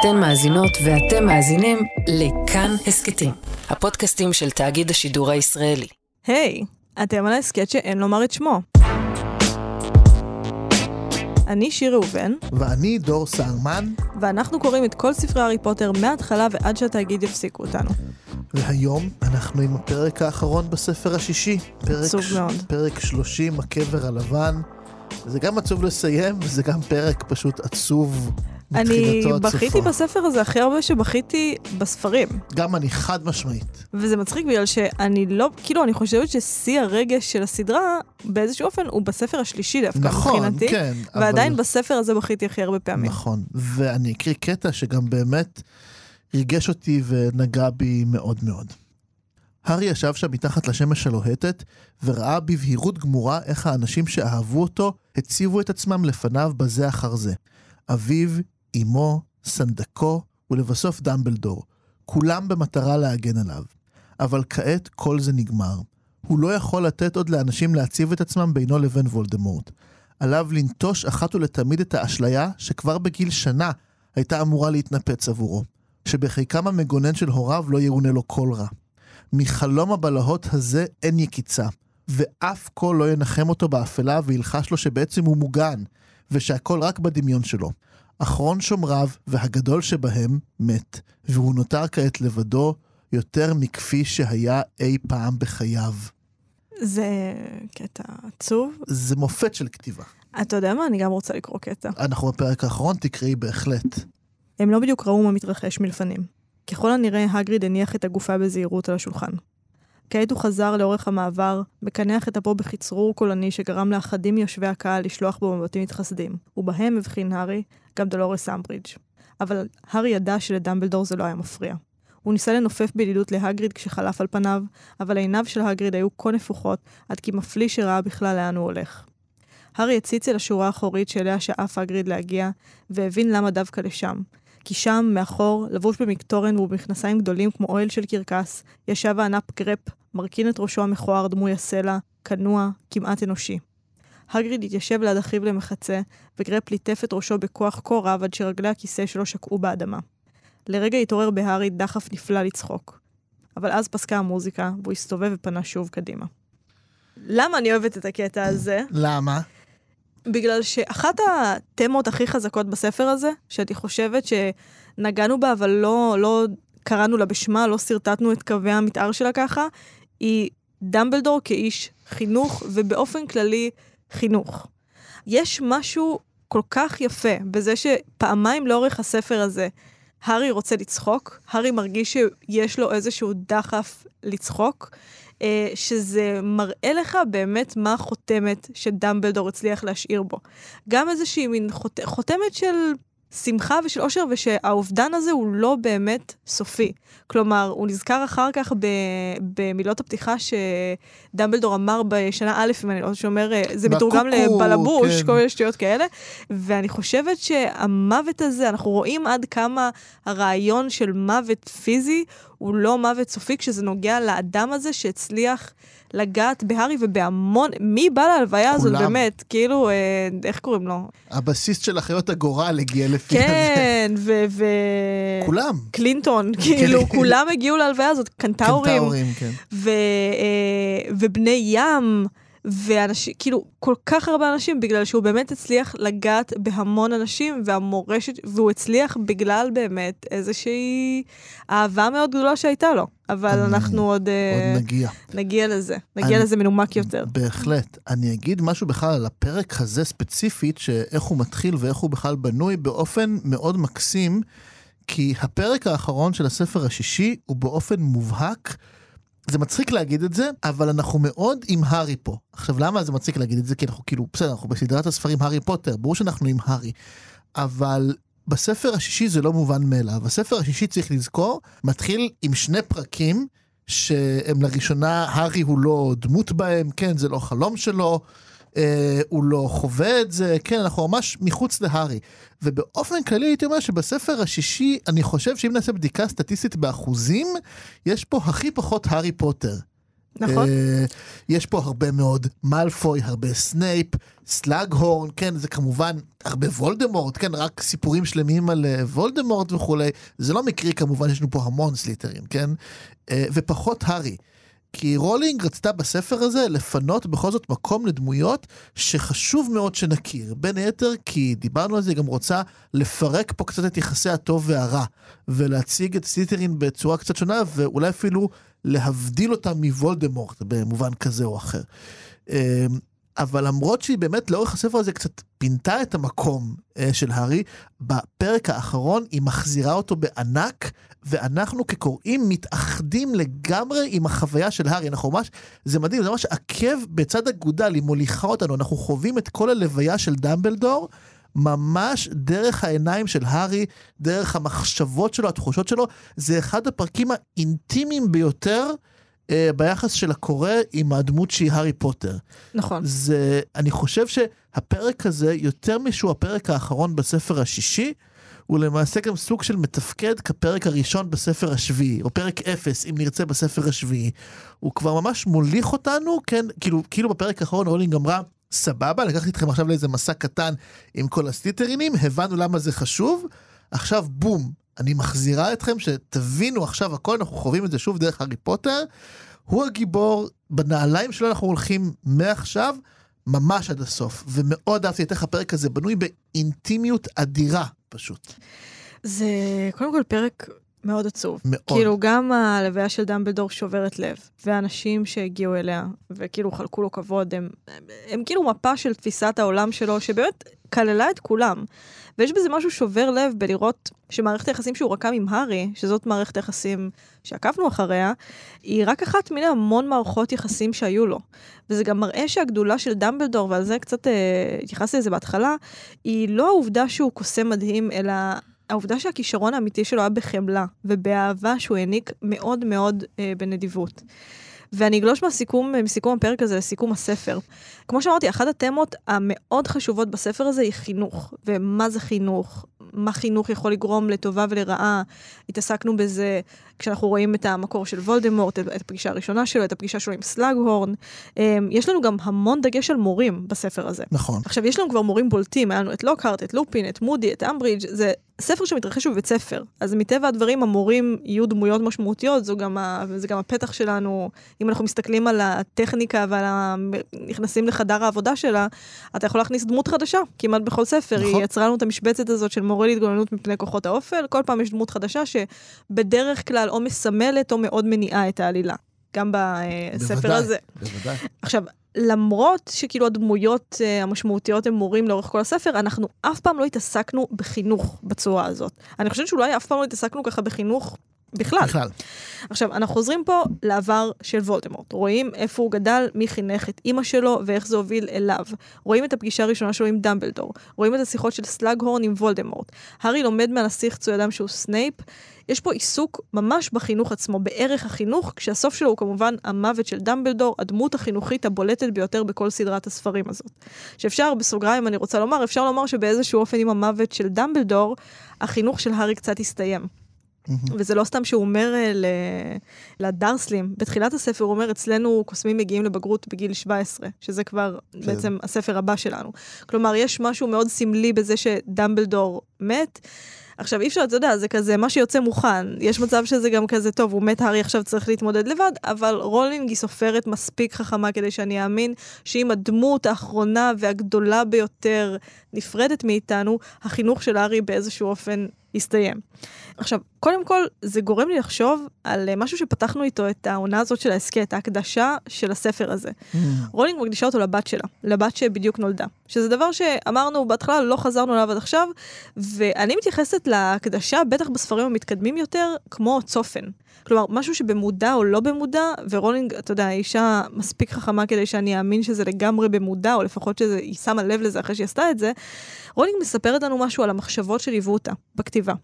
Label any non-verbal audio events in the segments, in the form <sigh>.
אתן מאזינות ואתם מאזינים לכאן הסכתים, הפודקאסטים של תאגיד השידור הישראלי. היי, אתם על ההסכת שאין לומר את שמו. אני שיר ראובן, ואני דור סהרמן, ואנחנו קוראים את כל ספרי הארי פוטר מההתחלה ועד שהתאגיד יפסיקו אותנו. והיום אנחנו עם הפרק האחרון בספר השישי. פרק, עצוב מאוד. פרק 30, הקבר הלבן. זה גם עצוב לסיים, וזה גם פרק פשוט עצוב אני בכיתי. בספר הזה הכי הרבה שבכיתי בספרים. גם אני חד משמעית. וזה מצחיק בגלל שאני לא, כאילו, אני חושבת ששיא הרגש של הסדרה, באיזשהו אופן, הוא בספר השלישי דווקא, נכון, מבחינתי. כן. ועדיין אבל... בספר הזה בכיתי הכי הרבה פעמים. נכון. ואני אקריא קטע שגם באמת ריגש אותי ונגע בי מאוד מאוד. הארי ישב שם מתחת לשמש הלוהטת, וראה בבהירות גמורה איך האנשים שאהבו אותו הציבו את עצמם לפניו בזה אחר זה. אביו, אמו, סנדקו, ולבסוף דמבלדור. כולם במטרה להגן עליו. אבל כעת כל זה נגמר. הוא לא יכול לתת עוד לאנשים להציב את עצמם בינו לבין וולדמורט. עליו לנטוש אחת ולתמיד את האשליה שכבר בגיל שנה הייתה אמורה להתנפץ עבורו. שבחיקם המגונן של הוריו לא יאונה לו כל רע. מחלום הבלהות הזה אין יקיצה, ואף קול לא ינחם אותו באפלה וילחש לו שבעצם הוא מוגן, ושהכל רק בדמיון שלו. אחרון שומריו, והגדול שבהם, מת, והוא נותר כעת לבדו יותר מכפי שהיה אי פעם בחייו. זה קטע עצוב. זה מופת של כתיבה. אתה יודע מה? אני גם רוצה לקרוא קטע. אנחנו בפרק האחרון, תקראי בהחלט. הם לא בדיוק ראו מה מתרחש מלפנים. ככל הנראה, הגריד הניח את הגופה בזהירות על השולחן. כעת הוא חזר לאורך המעבר, מקנח את אפו בחצרור קולני שגרם לאחדים מיושבי הקהל לשלוח בו מבטים מתחסדים, ובהם הבחין הארי גם דולורס אמברידג'. אבל הארי ידע שלדמבלדור זה לא היה מפריע. הוא ניסה לנופף בידידות להגריד כשחלף על פניו, אבל עיניו של הגריד היו כה נפוחות, עד כי מפליא שראה בכלל לאן הוא הולך. הארי הציץ אל השורה האחורית שאליה שאף הגריד להגיע, והבין למה דווקא לשם. כי שם, מאחור, לבוש במקטורן ובמכנסיים גדולים כמו אוהל של קרקס, ישב הענף גרפ, מרכין את ראשו המכוער דמוי הסלע, כנוע, כמעט אנושי. הגריד התיישב ליד אחיו למחצה, וגרפ ליטף את ראשו בכוח כה רב עד שרגלי הכיסא שלו שקעו באדמה. לרגע התעורר בהארי דחף נפלא לצחוק. אבל אז פסקה המוזיקה, והוא הסתובב ופנה שוב קדימה. למה אני אוהבת את הקטע הזה? למה? בגלל שאחת התמות הכי חזקות בספר הזה, שאני חושבת שנגענו בה, אבל לא, לא קראנו לה בשמה, לא שרטטנו את קווי המתאר שלה ככה, היא דמבלדור כאיש חינוך, ובאופן כללי חינוך. יש משהו כל כך יפה בזה שפעמיים לאורך הספר הזה, הארי רוצה לצחוק, הארי מרגיש שיש לו איזשהו דחף לצחוק, אה, שזה מראה לך באמת מה החותמת שדמבלדור הצליח להשאיר בו. גם איזושהי מין חות... חותמת של שמחה ושל אושר, ושהאובדן הזה הוא לא באמת סופי. כלומר, הוא נזכר אחר כך ב... במילות הפתיחה שדמבלדור אמר בשנה א', אם אני לא שאומר, אה, זה מתורגם לבלבוש, כן. כל מיני שטויות כאלה. ואני חושבת שהמוות הזה, אנחנו רואים עד כמה הרעיון של מוות פיזי הוא לא מוות סופי כשזה נוגע לאדם הזה שהצליח לגעת בהארי ובהמון, מי בא להלוויה הזאת. באמת? כאילו, אה, איך קוראים לו? הבסיס של אחיות הגורל הגיע לפי זה. כן, ו... ו... כולם. קלינטון, <laughs> כאילו, כולם הגיעו להלוויה הזאת, קנטאורים, קנטאורים, כן. ו, אה, ובני ים, ואנשים, כאילו, כל כך הרבה אנשים, בגלל שהוא באמת הצליח לגעת בהמון אנשים, והמורשת, והוא הצליח בגלל באמת איזושהי אהבה מאוד גדולה שהייתה לו. אבל אני- אנחנו עוד, אה, עוד נגיע. נגיע לזה, נגיע אני- לזה מנומק יותר. בהחלט. אני אגיד משהו בכלל על הפרק הזה ספציפית, שאיך הוא מתחיל ואיך הוא בכלל בנוי באופן מאוד מקסים, כי הפרק האחרון של הספר השישי הוא באופן מובהק. זה מצחיק להגיד את זה, אבל אנחנו מאוד עם הארי פה. עכשיו, למה זה מצחיק להגיד את זה? כי אנחנו כאילו, בסדר, אנחנו בסדרת הספרים הארי פוטר, ברור שאנחנו עם הארי. אבל בספר השישי זה לא מובן מאליו. הספר השישי, צריך לזכור, מתחיל עם שני פרקים שהם לראשונה, הארי הוא לא דמות בהם, כן, זה לא חלום שלו, אה, הוא לא חווה את זה, כן, אנחנו ממש מחוץ להארי. ובאופן כללי הייתי אומר שבספר השישי, אני חושב שאם נעשה בדיקה סטטיסטית באחוזים, יש פה הכי פחות הארי פוטר. נכון. אה, יש פה הרבה מאוד מאלפוי, הרבה סנייפ, סלאגהורן, כן, זה כמובן הרבה וולדמורט, כן, רק סיפורים שלמים על אה, וולדמורט וכולי. זה לא מקרי כמובן, יש לנו פה המון סלית'רינים, כן? אה, ופחות הארי. כי רולינג רצתה בספר הזה לפנות בכל זאת מקום לדמויות שחשוב מאוד שנכיר. בין היתר כי דיברנו על זה, היא גם רוצה לפרק פה קצת את יחסי הטוב והרע, ולהציג את סלית'רין בצורה קצת שונה, ואולי אפילו להבדיל אותם מוולדמורט במובן כזה או אחר. אבל למרות שהיא באמת לאורך הספר הזה קצת פינתה את המקום אה, של הארי, בפרק האחרון היא מחזירה אותו בענק, ואנחנו כקוראים מתאחדים לגמרי עם החוויה של הארי. אנחנו ממש, זה מדהים, זה ממש עקב בצד אגודל, היא מוליכה אותנו, אנחנו חווים את כל הלוויה של דמבלדור. ממש דרך העיניים של הארי, דרך המחשבות שלו, התחושות שלו, זה אחד הפרקים האינטימיים ביותר אה, ביחס של הקורא עם הדמות שהיא הארי פוטר. נכון. זה, אני חושב שהפרק הזה, יותר משהוא הפרק האחרון בספר השישי, הוא למעשה גם סוג של מתפקד כפרק הראשון בספר השביעי, או פרק אפס, אם נרצה, בספר השביעי. הוא כבר ממש מוליך אותנו, כן, כאילו, כאילו בפרק האחרון רולינג אמרה, סבבה, לקחתי אתכם עכשיו לאיזה מסע קטן עם כל הסלית'רינים, הבנו למה זה חשוב, עכשיו בום, אני מחזירה אתכם שתבינו עכשיו הכל, אנחנו חווים את זה שוב דרך הארי פוטר. הוא הגיבור, בנעליים שלו אנחנו הולכים מעכשיו ממש עד הסוף, ומאוד אהבתי את איך הפרק הזה בנוי באינטימיות אדירה פשוט. זה קודם כל פרק מאוד עצוב. מאוד. כאילו, גם הלוויה של דמבלדור שוברת לב, והאנשים שהגיעו אליה, וכאילו חלקו לו כבוד, הם, הם, הם כאילו מפה של תפיסת העולם שלו, שבאמת כללה את כולם. ויש בזה משהו שובר לב בלראות שמערכת היחסים שהוא רקם עם הארי, שזאת מערכת היחסים שעקבנו אחריה, היא רק אחת מיני המון מערכות יחסים שהיו לו. וזה גם מראה שהגדולה של דמבלדור, ועל זה קצת אה, התייחסתי לזה בהתחלה, היא לא העובדה שהוא קוסם מדהים, אלא העובדה שהכישרון האמיתי שלו היה בחמלה ובאהבה שהוא העניק מאוד מאוד אה, בנדיבות. ואני אגלוש מהסיכום, מסיכום הפרק הזה לסיכום הספר. כמו שאמרתי, אחת התמות המאוד חשובות בספר הזה היא חינוך. ומה זה חינוך? מה חינוך יכול לגרום לטובה ולרעה? התעסקנו בזה כשאנחנו רואים את המקור של וולדמורט, את הפגישה הראשונה שלו, את הפגישה שלו עם סלאגהורן. אמ, יש לנו גם המון דגש על מורים בספר הזה. נכון. עכשיו, יש לנו כבר מורים בולטים, היה לנו את לוקהארט, את לופין, את מודי, את אמברידג', זה ספר שמתרחש בבית ספר. אז מטבע הדברים, המורים יהיו דמויות משמעותיות, זו גם ה... זה גם הפתח שלנו. אם אנחנו מסתכלים על הטכניקה ועל ה... נכנסים לחדר העבודה שלה, אתה יכול להכניס דמות חדשה כמעט בכל ספר. נכון. היא יצרה לנו את המשבצת הזאת של מורה להתגוננות מפני כוחות האופל, כל פעם יש דמות חדשה שבדרך כלל או מסמלת או מאוד מניעה את העלילה. גם בספר בוודאי, הזה. בוודאי. עכשיו, למרות שכאילו הדמויות uh, המשמעותיות הם מורים לאורך כל הספר, אנחנו אף פעם לא התעסקנו בחינוך בצורה הזאת. אני חושבת שאולי אף פעם לא התעסקנו ככה בחינוך בכלל. בכלל. עכשיו, אנחנו חוזרים פה לעבר של וולדמורט. רואים איפה הוא גדל, מי חינך את אימא שלו ואיך זה הוביל אליו. רואים את הפגישה הראשונה שלו עם דמבלדור. רואים את השיחות של סלאגהורן עם וולדמורט. הארי לומד מהנסיך חצוי הדם שהוא סנייפ. יש פה עיסוק ממש בחינוך עצמו, בערך החינוך, כשהסוף שלו הוא כמובן המוות של דמבלדור, הדמות החינוכית הבולטת ביותר בכל סדרת הספרים הזאת. שאפשר, בסוגריים אני רוצה לומר, אפשר לומר שבאיזשהו אופן עם המוות של דמבלדור, החינוך של הארי קצת הסתיים. וזה לא סתם שהוא אומר אה, ל- לדרסלים, בתחילת הספר הוא אומר, אצלנו קוסמים מגיעים לבגרות בגיל 17, שזה כבר כן. בעצם הספר הבא שלנו. כלומר, יש משהו מאוד סמלי בזה שדמבלדור מת. עכשיו, אי אפשר, אתה יודע, זה כזה, מה שיוצא מוכן. יש מצב שזה גם כזה, טוב, הוא מת, הארי עכשיו צריך להתמודד לבד, אבל רולינג היא סופרת מספיק חכמה כדי שאני אאמין שאם הדמות האחרונה והגדולה ביותר נפרדת מאיתנו, החינוך של הארי באיזשהו אופן יסתיים. עכשיו, קודם כל, זה גורם לי לחשוב על אה, משהו שפתחנו איתו את העונה הזאת של ההסכת, ההקדשה של הספר הזה. רולינג מקדישה אותו לבת שלה, לבת שבדיוק נולדה. שזה דבר שאמרנו בהתחלה, לא חזרנו אליו עד עכשיו, ואני מתייחסת להקדשה, בטח בספרים המתקדמים יותר, כמו צופן. כלומר, משהו שבמודע או לא במודע, ורולינג, אתה יודע, אישה מספיק חכמה כדי שאני אאמין שזה לגמרי במודע, או לפחות שהיא שמה לב לזה אחרי שהיא עשתה את זה, רולינג מספרת לנו משהו על המחשבות שליוו אותה בכתיבה.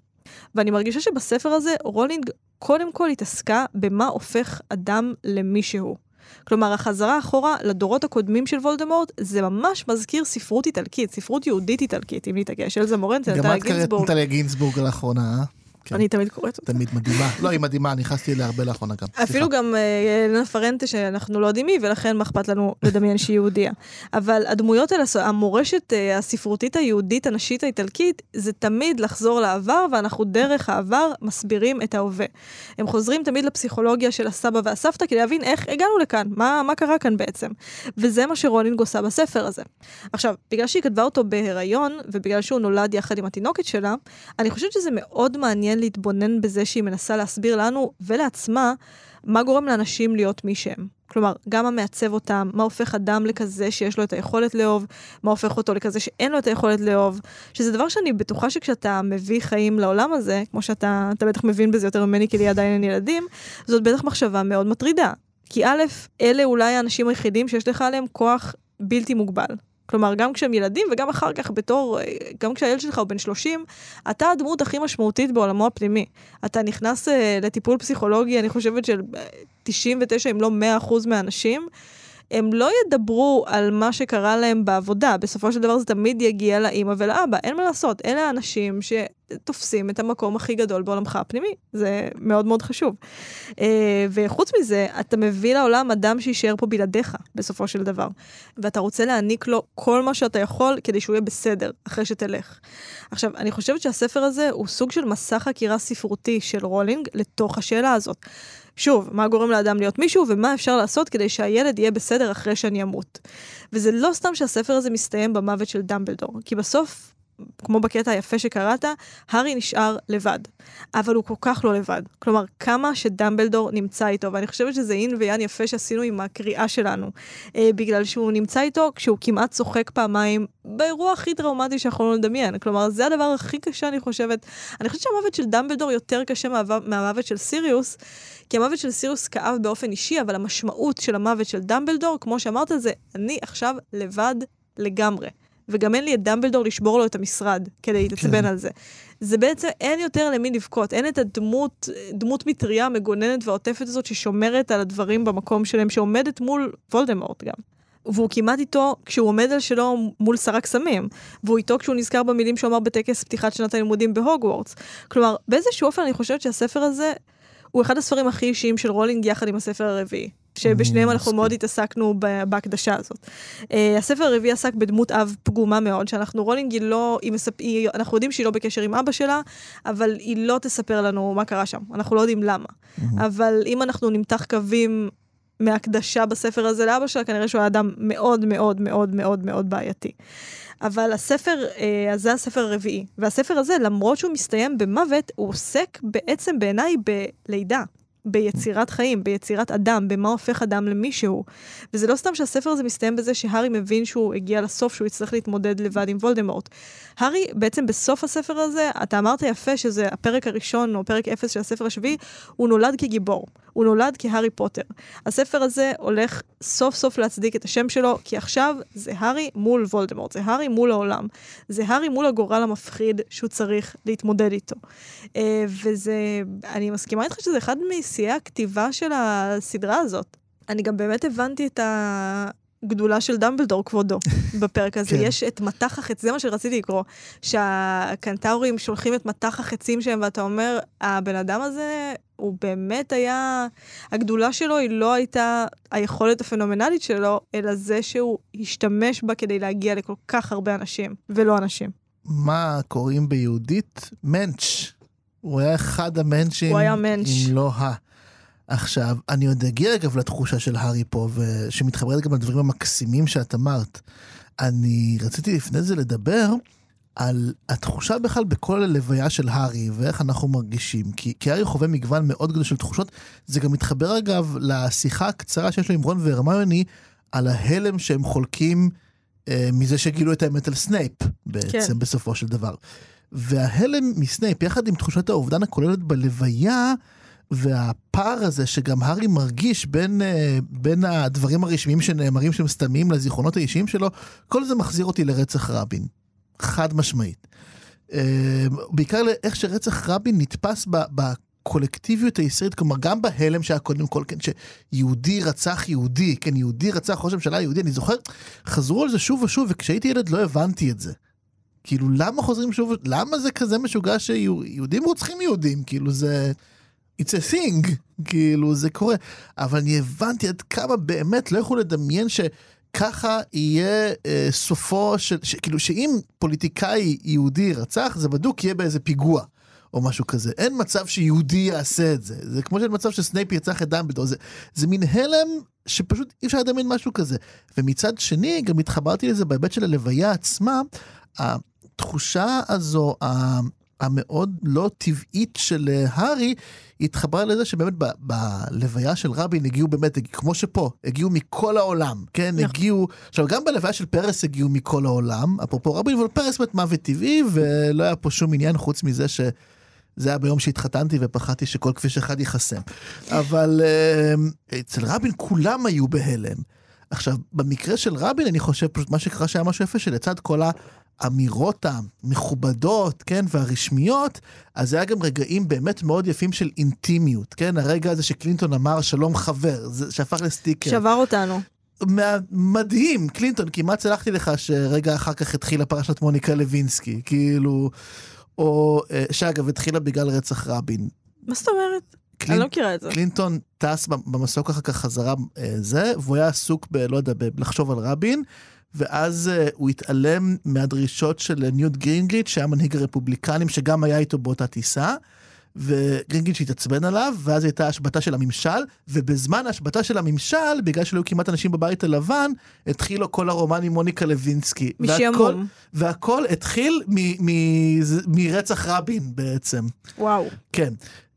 ואני מרגישה שבספר הזה רולינג קודם כל התעסקה במה הופך אדם למישהו. כלומר, החזרה אחורה לדורות הקודמים של וולדמורט, זה ממש מזכיר ספרות איטלקית, ספרות יהודית איטלקית, אם נתעקש, אלזה מורנטה, גם נטליה את קראת. נטליה גינסבורג לאחרונה, אה? כן. אני תמיד קוראת אותה. תמיד מדהימה. לא, היא מדהימה, נכנסתי אליה הרבה לאחרונה גם. אפילו גם אה, אלנה פרנטה שאנחנו לא יודעים מי, ולכן מה אכפת לנו לדמיין שהיא יהודייה. <laughs> אבל הדמויות האלה, המורשת אה, הספרותית היהודית הנשית האיטלקית, זה תמיד לחזור לעבר, ואנחנו דרך העבר מסבירים את ההווה. הם חוזרים תמיד לפסיכולוגיה של הסבא והסבתא כדי להבין איך הגענו לכאן, מה, מה קרה כאן בעצם. וזה מה שרולינג עושה בספר הזה. עכשיו, בגלל שהיא כתבה אותו בהיריון, ובגלל שהוא נולד יחד עם התינוקת שלה, אני חושבת שזה מאוד מעניין להתבונן בזה שהיא מנסה להסביר לנו ולעצמה מה גורם לאנשים להיות מי שהם. כלומר, גם מה מעצב אותם, מה הופך אדם לכזה שיש לו את היכולת לאהוב, מה הופך אותו לכזה שאין לו את היכולת לאהוב, שזה דבר שאני בטוחה שכשאתה מביא חיים לעולם הזה, כמו שאתה בטח מבין בזה יותר ממני כי לי עדיין אין ילדים, זאת בטח מחשבה מאוד מטרידה. כי א', אלה אולי האנשים היחידים שיש לך עליהם כוח בלתי מוגבל. כלומר, גם כשהם ילדים וגם אחר כך בתור, אה, גם כשהילד שלך הוא בן 30, אתה הדמות הכי משמעותית בעולמו הפנימי. אתה נכנס uh, לטיפול פסיכולוגי, אני חושבת של 99 אם לא 100 אחוז מהאנשים. הם לא ידברו על מה שקרה להם בעבודה, בסופו של דבר זה תמיד יגיע לאימא ולאבא, אין מה לעשות, אלה האנשים שתופסים את המקום הכי גדול בעולמך הפנימי, זה מאוד מאוד חשוב. אה, וחוץ מזה, אתה מביא לעולם אדם שיישאר פה בלעדיך, בסופו של דבר, ואתה רוצה להעניק לו כל מה שאתה יכול כדי שהוא יהיה בסדר, אחרי שתלך. עכשיו, אני חושבת שהספר הזה הוא סוג של מסע חקירה ספרותי של רולינג לתוך השאלה הזאת. שוב, מה גורם לאדם להיות מישהו ומה אפשר לעשות כדי שהילד יהיה בסדר אחרי שאני אמות. וזה לא סתם שהספר הזה מסתיים במוות של דמבלדור, כי בסוף כמו בקטע היפה שקראת, הארי נשאר לבד. אבל הוא כל כך לא לבד. כלומר, כמה שדמבלדור נמצא איתו, ואני חושבת שזה אין ויאן יפה שעשינו עם הקריאה שלנו. אה, בגלל שהוא נמצא איתו כשהוא כמעט צוחק פעמיים באירוע הכי טראומטי שיכולנו לדמיין. כלומר, זה הדבר הכי קשה, אני חושבת. אני חושבת שהמוות של דמבלדור יותר קשה מהמוות של סיריוס, כי המוות של סיריוס כאב באופן אישי, אבל המשמעות של המוות של דמבלדור, כמו שאמרת, זה אני עכשיו לבד לגמרי. וגם אין לי את דמבלדור לשבור לו את המשרד כדי להתעצבן כן. על זה. זה בעצם, אין יותר למי לבכות, אין את הדמות, דמות המטריה המגוננת והעוטפת הזאת ששומרת על הדברים במקום שלהם, שעומדת מול וולדמורט גם. והוא כמעט איתו כשהוא עומד על שלו מול שר הקסמים, והוא איתו כשהוא נזכר במילים שהוא אמר בטקס פתיחת שנת הלימודים בהוגוורטס. כלומר, באיזשהו אופן אני חושבת שהספר הזה הוא אחד הספרים הכי אישיים של רולינג יחד עם הספר הרביעי. שבשניהם אנחנו מאוד התעסקנו בהקדשה הזאת. Uh, הספר הרביעי עסק בדמות אב פגומה מאוד, שאנחנו, רולינג היא לא, היא מספ... היא, אנחנו יודעים שהיא לא בקשר עם אבא שלה, אבל היא לא תספר לנו מה קרה שם, אנחנו לא יודעים למה. אבל אם אנחנו נמתח קווים מהקדשה בספר הזה לאבא שלה, כנראה שהוא היה אדם מאוד מאוד מאוד מאוד מאוד בעייתי. אבל הספר, אה, זה הספר הרביעי. והספר הזה, למרות שהוא מסתיים במוות, הוא עוסק בעצם בעיניי בלידה. ביצירת חיים, ביצירת אדם, במה הופך אדם למישהו. וזה לא סתם שהספר הזה מסתיים בזה שהארי מבין שהוא הגיע לסוף, שהוא יצטרך להתמודד לבד עם וולדמורט. הארי, בעצם בסוף הספר הזה, אתה אמרת יפה שזה הפרק הראשון, או פרק אפס של הספר השביעי, הוא נולד כגיבור. הוא נולד כהארי פוטר. הספר הזה הולך סוף סוף להצדיק את השם שלו, כי עכשיו זה הארי מול וולדמורט, זה הארי מול העולם. זה הארי מול הגורל המפחיד שהוא צריך להתמודד איתו. אה, וזה, אני מסכימה איתך שזה אחד משיאי הכתיבה של הסדרה הזאת. אני גם באמת הבנתי את ה... גדולה של דמבלדור, כבודו, <laughs> בפרק הזה. כן. יש את מטח החץ, זה מה שרציתי לקרוא, שהקנטאורים שולחים את מטח החצים שלהם, ואתה אומר, הבן אדם הזה, הוא באמת היה... הגדולה שלו היא לא הייתה היכולת הפנומנלית שלו, אלא זה שהוא השתמש בה כדי להגיע לכל כך הרבה אנשים, ולא אנשים. מה קוראים ביהודית? מענץ'. הוא היה אחד המנצ'ים. הוא היה מענץ'. אם לא ה... עכשיו, אני עוד אגיע אגב לתחושה של הארי פה, ושמתחברת גם לדברים המקסימים שאת אמרת. אני רציתי לפני זה לדבר על התחושה בכלל בכל הלוויה של הארי, ואיך אנחנו מרגישים. כי, כי הארי חווה מגוון מאוד גדול של תחושות. זה גם מתחבר אגב לשיחה הקצרה שיש לו עם רון והרמיוני, על ההלם שהם חולקים אה, מזה שגילו את האמת על סנייפ, בעצם, כן. בסופו של דבר. וההלם מסנייפ, יחד עם תחושת האובדן הכוללת בלוויה, והפער הזה שגם הארי מרגיש בין, אה, בין הדברים הרשמיים שנאמרים שהם סתמיים לזיכרונות האישיים שלו, כל זה מחזיר אותי לרצח רבין. חד משמעית. אה, בעיקר לאיך שרצח רבין נתפס בקולקטיביות הישראלית, כלומר גם בהלם שהיה קודם כל, כן, שיהודי רצח יהודי, כן, יהודי רצח ראש הממשלה יהודי, אני זוכר, חזרו על זה שוב ושוב, וכשהייתי ילד לא הבנתי את זה. כאילו, למה חוזרים שוב, למה זה כזה משוגע שיהודים רוצחים יהודים? כאילו, זה... It's a thing, כאילו, זה קורה. אבל אני הבנתי עד כמה באמת לא יכול לדמיין ש... ככה יהיה אה, סופו של, ש, כאילו שאם פוליטיקאי יהודי רצח, זה בדוק יהיה באיזה פיגוע. או משהו כזה. אין מצב שיהודי יעשה את זה. זה כמו שאין מצב שסנייפ ירצח את דמבלדור. זה, זה מין הלם שפשוט אי אפשר לדמיין משהו כזה. ומצד שני, גם התחברתי לזה בהיבט של הלוויה עצמה, התחושה הזו, המאוד לא טבעית של אה, הארי, התחברה לזה שבאמת ב- בלוויה של רבין הגיעו באמת, כמו שפה, הגיעו מכל העולם, כן? נכון. הגיעו, עכשיו גם בלוויה של פרס הגיעו מכל העולם, אפרופו רבין, אבל פרס מת מוות טבעי, ולא היה פה שום עניין חוץ מזה ש... זה היה ביום שהתחתנתי ופחדתי שכל כביש אחד ייחסם. אבל uh, אצל רבין כולם היו בהלם. עכשיו, במקרה של רבין, אני חושב פשוט מה שקרה שהיה משהו יפה, שלצד כל האמירות המכובדות, כן, והרשמיות, אז זה היה גם רגעים באמת מאוד יפים של אינטימיות, כן? הרגע הזה שקלינטון אמר שלום חבר, זה שהפך לסטיקר. שבר אותנו. מדהים, קלינטון, כמעט סלחתי לך שרגע אחר כך התחילה פרשת מוניקה לוינסקי, כאילו, או אה, שאגב התחילה בגלל רצח רבין. מה זאת אומרת? קלינ... אני לא מכירה את זה. קלינטון טס במסוק אחר כך חזרה אה, זה, והוא היה עסוק ב... לא יודע, בלחשוב על רבין, ואז uh, הוא התעלם מהדרישות של ניוט גרינגליץ', שהיה מנהיג הרפובליקנים, שגם היה איתו באותה טיסה. וגרינגליץ' התעצבן עליו, ואז הייתה השבתה של הממשל, ובזמן ההשבתה של הממשל, בגלל שלא היו כמעט אנשים בבית הלבן, התחיל לו כל הרומן עם מוניקה לוינסקי. משעמום. והכל התחיל מ- מ- מרצח רבין בעצם. וואו. כן.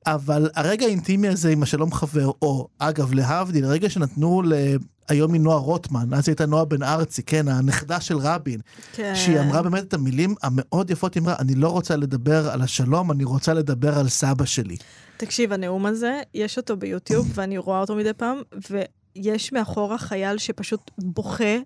אבל הרגע האינטימי הזה עם השלום חבר, או אגב להבדיל, הרגע שנתנו ל... היום היא נועה רוטמן, אז הייתה נועה בן ארצי, כן, הנכדה של רבין. כן. שהיא אמרה באמת את המילים המאוד יפות, היא אמרה, אני לא רוצה לדבר על השלום, אני רוצה לדבר על סבא שלי. תקשיב, הנאום הזה, יש אותו ביוטיוב, ואני רואה אותו מדי פעם, ויש מאחורה חייל שפשוט בוכה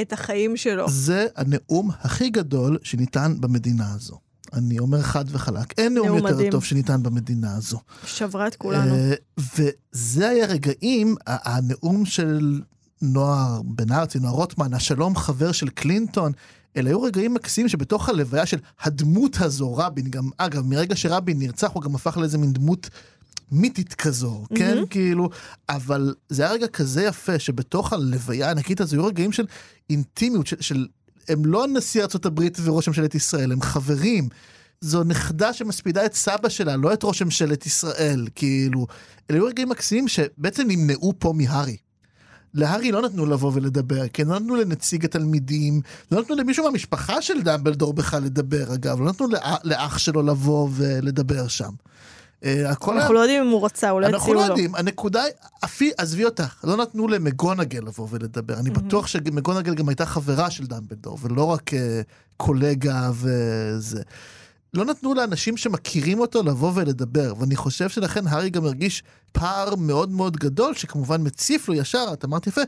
את החיים שלו. זה הנאום הכי גדול שניתן במדינה הזו. אני אומר חד וחלק, אין נאום יותר מדהים. טוב שניתן במדינה הזו. שברה את כולנו. Uh, וזה היה רגעים, הנאום של נוער בן ארצי, נוער רוטמן, השלום חבר של קלינטון, אלה היו רגעים מקסימים שבתוך הלוויה של הדמות הזו, רבין, גם, אגב, מרגע שרבין נרצח, הוא גם הפך לאיזה מין דמות מיתית כזו, mm-hmm. כן? כאילו, אבל זה היה רגע כזה יפה, שבתוך הלוויה הענקית הזו היו רגעים של אינטימיות, של, של הם לא נשיא ארה"ב וראש ממשלת ישראל, הם חברים. זו נכדה שמספידה את סבא שלה, לא את ראש ממשלת ישראל, כאילו. אלה היו רגעים מקסימים שבעצם נמנעו פה מהארי. להארי לא נתנו לבוא ולדבר, כן, לא נתנו לנציג התלמידים, לא נתנו למישהו מהמשפחה של דמבלדור בכלל לדבר, אגב, לא נתנו לאח, לאח שלו לבוא ולדבר שם. אה, אנחנו. לא יודעים אם הוא רצה, אולי הציעו לו. אנחנו לא יודעים, הנקודה, אפי, עזבי אותך, לא נתנו למגונגל לבוא ולדבר. אני בטוח שמגונגל גם הייתה חברה של דמבלדור, ולא רק uh, קולגה וזה. לא נתנו לאנשים שמכירים אותו לבוא ולדבר, ואני חושב שלכן הארי גם הרגיש פער מאוד מאוד גדול, שכמובן מציף לו ישר, את אמרת יפה,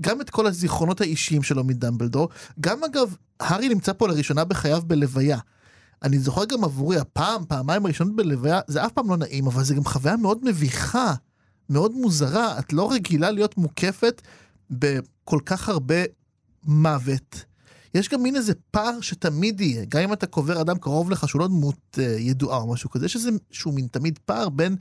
גם את כל הזיכרונות האישיים שלו מדמבלדור, גם אגב, הארי נמצא פה לראשונה בחייו בלוויה. אני זוכר גם עבורי, הפעם, פעמיים הראשונות בלוויה, זה אף פעם לא נעים, אבל זה גם חוויה מאוד מביכה, מאוד מוזרה. את לא רגילה להיות מוקפת בכל כך הרבה מוות. יש גם מין איזה פער שתמיד יהיה, גם אם אתה קובר אדם קרוב לך שהוא לא דמות אה, ידועה או משהו כזה, יש איזה שהוא מין תמיד פער בין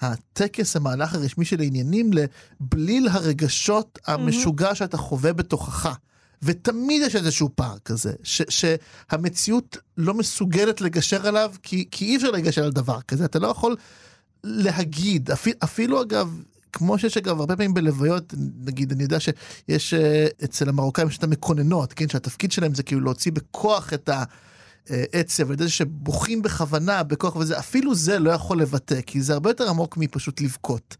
הטקס, המהלך הרשמי של העניינים, לבליל הרגשות המשוגע שאתה חווה בתוכך. ותמיד יש איזשהו פער כזה, ש, שהמציאות לא מסוגלת לגשר עליו, כי, כי אי אפשר לגשר על דבר כזה, אתה לא יכול להגיד, אפילו, אפילו אגב, כמו שיש אגב הרבה פעמים בלוויות, נגיד, אני יודע שיש אה, אצל המרוקאים יש את המקוננות, כן, שהתפקיד שלהם זה כאילו להוציא בכוח את העצב, על ידי שבוכים בכוונה, בכוח וזה, אפילו זה לא יכול לבטא, כי זה הרבה יותר עמוק מפשוט לבכות.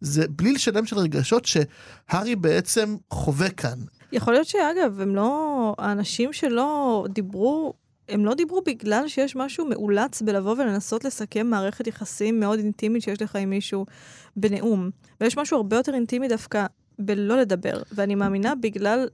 זה בליל שלם של רגשות שהארי בעצם חווה כאן. יכול להיות שאגב, הם לא, האנשים שלא דיברו, הם לא דיברו בגלל שיש משהו מאולץ בלבוא ולנסות לסכם מערכת יחסים מאוד אינטימית שיש לך עם מישהו בנאום. ויש משהו הרבה יותר אינטימי דווקא בלא לדבר. ואני מאמינה בגלל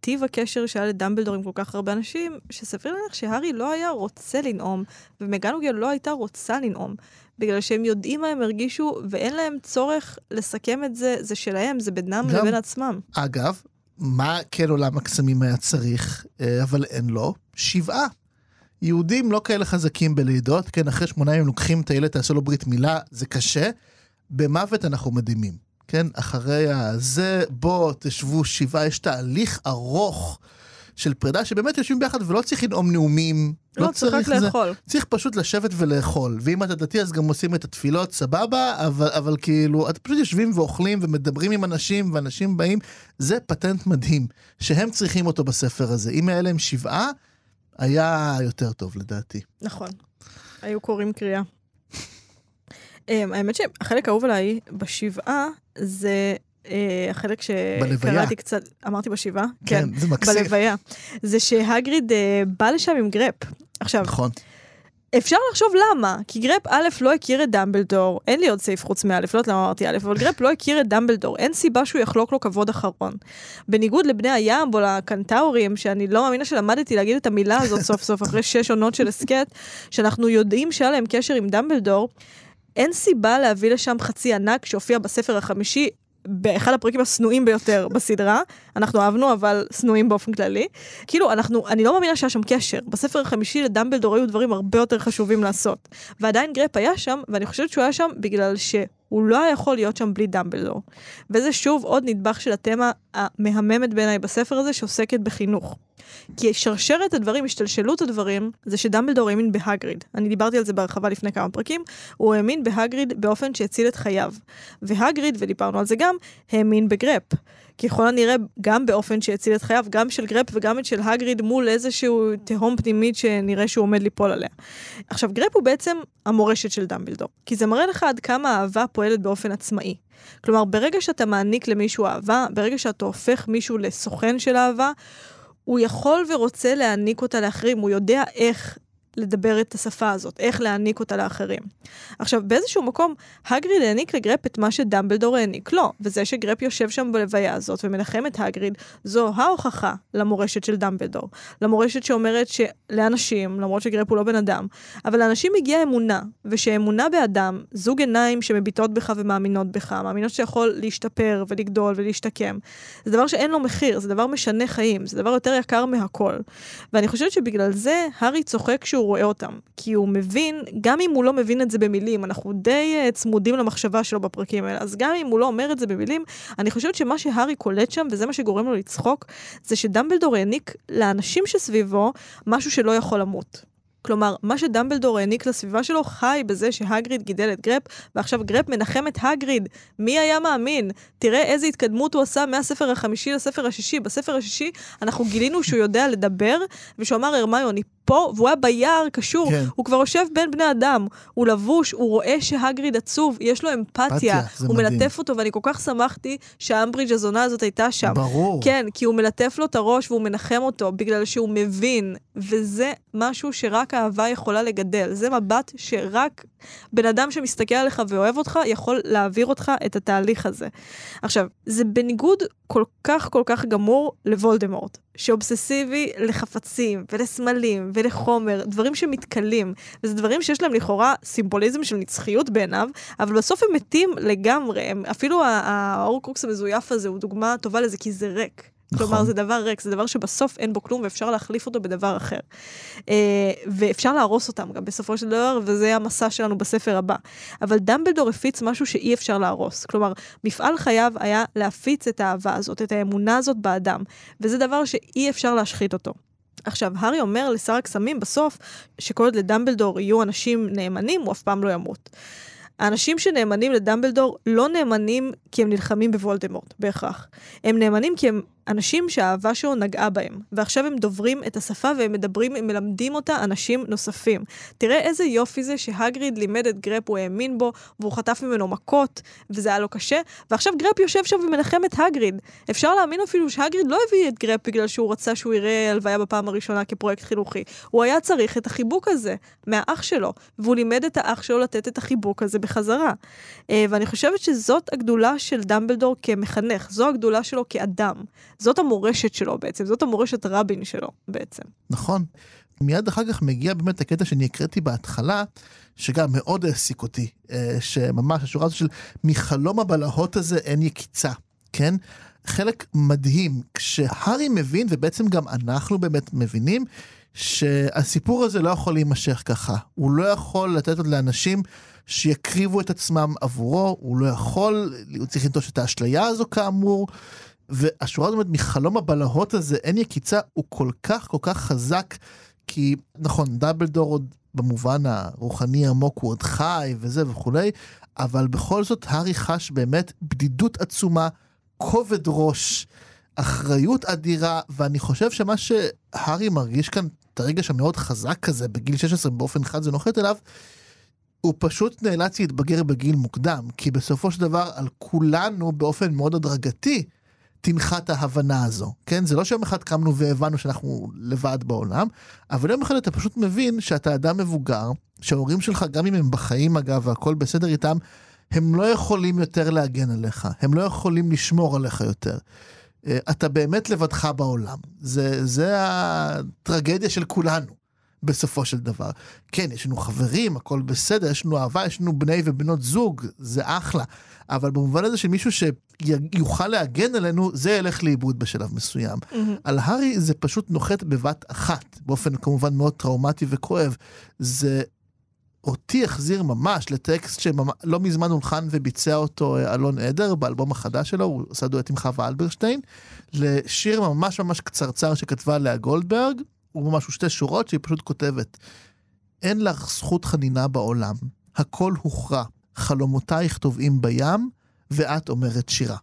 טיב הקשר שהיה לדמבלדור עם כל כך הרבה אנשים, שסביר להניח שהארי לא היה רוצה לנאום, ומגנוגל לא הייתה רוצה לנאום. בגלל שהם יודעים מה הם הרגישו, ואין להם צורך לסכם את זה, זה שלהם, זה בינם גם, לבין עצמם. אגב, מה כן עולם הקסמים היה צריך, אה, אבל אין לו? שבעה. יהודים לא כאלה חזקים בלידות, כן, אחרי שמונה ימים לוקחים את הילד, תעשו לו ברית מילה, זה קשה. במוות אנחנו מדהימים, כן? אחרי הזה, בוא, תשבו שבעה, יש תהליך ארוך. של פרידה שבאמת יושבים ביחד ולא צריך לנאום נאומים. לא, לא צריך רק זה, לאכול. צריך פשוט לשבת ולאכול. ואם אתה דתי אז גם עושים את התפילות, סבבה, אבל, אבל כאילו, אתם פשוט יושבים ואוכלים ומדברים עם אנשים, ואנשים באים, זה פטנט מדהים, שהם צריכים אותו בספר הזה. אם היה להם שבעה, היה יותר טוב לדעתי. נכון. היו קוראים קריאה. um, <laughs> האמת שהחלק האהוב עליי בשבעה זה החלק שקראתי קצת, אמרתי בשבעה? כן, כן, זה מקסים. בלוויה. זה שהגריד אה, בא לשם עם גרפ. עכשיו, נכון. אפשר לחשוב למה, כי גרפ א' לא הכיר את דמבלדור, אין לי עוד סעיף חוץ מא', לא יודעת למה אמרתי א', אבל גרפ לא הכיר את דמבלדור, אין סיבה שהוא יחלוק לו כבוד אחרון. בניגוד לבני הים או לקנטאורים, שאני לא מאמינה שלמדתי להגיד את המילה הזאת <laughs> סוף סוף, אחרי שש עונות של הסכת, שאנחנו יודעים שהיה להם קשר עם דמבלדור, אין סיבה להביא לשם חצי ענק שהופיע בספר החמישי, באחד הפרקים השנואים ביותר בסדרה, אנחנו אהבנו, אבל שנואים באופן כללי. כאילו, אנחנו, אני לא מאמינה שהיה שם קשר. בספר החמישי לדמבלדור היו דברים הרבה יותר חשובים לעשות. ועדיין גרפ היה שם, ואני חושבת שהוא היה שם בגלל שהוא לא היה יכול להיות שם בלי דמבלדור. וזה שוב עוד נדבך של התמה המהממת בעיניי בספר הזה, שעוסקת בחינוך. כי שרשרת הדברים, השתלשלות הדברים, זה שדמבלדור האמין בהגריד. אני דיברתי על זה בהרחבה לפני כמה פרקים, הוא האמין בהגריד באופן שהציל את חייו. והגריד, ודיברנו על זה גם, האמין בגרפ. ככל הנראה גם באופן שהציל את חייו, גם של גרפ וגם את של הגריד מול איזשהו תהום פנימית שנראה שהוא עומד ליפול עליה. עכשיו, גרפ הוא בעצם המורשת של דמבלדור, כי זה מראה לך עד כמה האהבה פועלת באופן עצמאי. כלומר, ברגע שאתה מעניק למישהו אהבה, ברגע שאתה הופך מישהו לסוכן של אהבה, הוא יכול ורוצה להעניק אותה לאחרים, הוא יודע איך לדבר את השפה הזאת, איך להעניק אותה לאחרים. עכשיו, באיזשהו מקום, הגריד העניק לגרפ את מה שדמבלדור העניק לו, וזה שגרפ יושב שם בלוויה הזאת ומנחם את הגריד, זו ההוכחה למורשת של דמבלדור. למורשת שאומרת שלאנשים, למרות שגרפ הוא לא בן אדם, אבל לאנשים הגיעה אמונה, ושאמונה באדם, זוג עיניים שמביטות בך ומאמינות בך, מאמינות שיכול להשתפר ולגדול ולהשתקם. זה דבר שאין לו מחיר, זה דבר משנה חיים, זה דבר יותר יקר מהכל. ואני חושבת שבגלל זה, הארי צוחק כשהוא שהוא רואה אותם. כי הוא מבין, גם אם הוא לא מבין את זה במילים, אנחנו די uh, צמודים למחשבה שלו בפרקים האלה, אז גם אם הוא לא אומר את זה במילים, אני חושבת שמה שהארי קולט שם, וזה מה שגורם לו לצחוק, זה שדמבלדור העניק לאנשים שסביבו משהו שלא יכול למות. כלומר, מה שדמבלדור העניק לסביבה שלו חי בזה שהגריד גידל את גרפ, ועכשיו גרפ מנחם את הגריד. מי היה מאמין? תראה איזה התקדמות הוא עשה מהספר החמישי לספר השישי. בספר השישי אנחנו גילינו שהוא יודע לדבר, ושהוא אמר הרמיוני, פה, והוא היה ביער קשור, כן. הוא כבר יושב בין בני אדם, הוא לבוש, הוא רואה שהגריד עצוב, יש לו אמפתיה, אמפתיה הוא מדהים. מלטף אותו, ואני כל כך שמחתי שהאמברידג' הזונה הזאת הייתה שם. ברור. כן, כי הוא מלטף לו את הראש והוא מנחם אותו, בגלל שהוא מבין, וזה משהו שרק אהבה יכולה לגדל. זה מבט שרק בן אדם שמסתכל עליך ואוהב אותך, יכול להעביר אותך את התהליך הזה. עכשיו, זה בניגוד כל כך כל כך גמור לוולדמורט, שאובססיבי לחפצים ולסמלים ולחומר, דברים שמתכלים, וזה דברים שיש להם לכאורה סימבוליזם של נצחיות בעיניו, אבל בסוף הם מתים לגמרי, הם, אפילו ההורקרוקס המזויף הזה הוא דוגמה טובה לזה, כי זה ריק. נכון. כלומר, זה דבר ריק, זה דבר שבסוף אין בו כלום ואפשר להחליף אותו בדבר אחר. אה, ואפשר להרוס אותם גם בסופו של דבר, וזה המסע שלנו בספר הבא. אבל דמבלדור הפיץ משהו שאי אפשר להרוס. כלומר, מפעל חייו היה להפיץ את האהבה הזאת, את האמונה הזאת באדם, וזה דבר שאי אפשר להשחית אותו. עכשיו, הארי אומר לשר הקסמים בסוף, שכל עוד לדמבלדור יהיו אנשים נאמנים, הוא אף פעם לא ימות. האנשים שנאמנים לדמבלדור לא נאמנים כי הם נלחמים בוולדמורט, בהכרח. הם נאמנים כי הם אנשים שהאהבה שלו נגעה בהם, ועכשיו הם דוברים את השפה והם מדברים, הם מלמדים אותה אנשים נוספים. תראה איזה יופי זה שהגריד לימד את גרפ, הוא האמין בו, והוא חטף ממנו מכות, וזה היה לו קשה, ועכשיו גרפ יושב שם ומנחם את הגריד. אפשר להאמין אפילו שהגריד לא הביא את גרפ בגלל שהוא רצה שהוא יראה הלוויה בפעם הראשונה כפרויקט חינוכי. הוא היה צריך את החיבוק הזה מהאח שלו, והוא לימד את האח שלו לתת את החיבוק הזה בחזרה. אה, ואני חושבת שזאת הגדולה של דמבלדור כמחנך, זו הגדולה שלו כאדם. זאת המורשת שלו בעצם, זאת המורשת רבין שלו בעצם. נכון. מיד אחר כך מגיע באמת הקטע שאני הקראתי בהתחלה, שגם מאוד העסיק אותי, אה, שממש השורה הזו של מחלום הבלהות הזה אין יקיצה, כן? חלק מדהים, כשהארי מבין, ובעצם גם אנחנו באמת מבינים, שהסיפור הזה לא יכול להימשך ככה. הוא לא יכול לתת עוד לאנשים שיקריבו את עצמם עבורו, הוא לא יכול, הוא צריך לנטוש את האשליה הזו כאמור. והשורה הזאת מחלום הבלהות הזה, אין יקיצה, הוא כל כך כל כך חזק, כי נכון, דאבלדור עוד במובן הרוחני העמוק הוא עוד חי וזה וכולי, אבל בכל זאת הארי חש באמת בדידות עצומה, כובד ראש, אחריות אדירה, ואני חושב שמה שהארי מרגיש כאן, את הרגש המאוד חזק כזה, בגיל 16 באופן חד זה נוחת אליו, הוא פשוט נאלץ להתבגר בגיל מוקדם, כי בסופו של דבר על כולנו באופן מאוד הדרגתי תנחת ההבנה הזו, כן? זה לא שיום אחד קמנו והבנו שאנחנו לבד בעולם, אבל יום אחד אתה פשוט מבין שאתה אדם מבוגר, שההורים שלך, גם אם הם בחיים אגב והכל בסדר איתם, הם לא יכולים יותר להגן עליך, הם לא יכולים לשמור עליך יותר. אה, אתה באמת לבדך בעולם. זה, זה הטרגדיה של כולנו. בסופו של דבר. כן, יש לנו חברים, הכל בסדר, יש לנו אהבה, יש לנו בני ובנות זוג, זה אחלה. אבל במובן הזה של מישהו שיוכל להגן עלינו, זה ילך לאיבוד בשלב מסוים. Mm-hmm. על הארי זה פשוט נוחת בבת אחת, באופן כמובן מאוד טראומטי וכואב. זה אותי החזיר ממש לטקסט שלא מזמן הולחן וביצע אותו אה, אלון עדר באלבום החדש שלו, הוא עשה דואט עם חווה אלברשטיין, לשיר ממש ממש קצרצר שכתבה לאה גולדברג, הוא ממש שתי שורות שהיא פשוט כותבת. אין לך זכות חנינה בעולם, הכל הוכרע, חלומותייך טובעים בים, ואת אומרת שירה.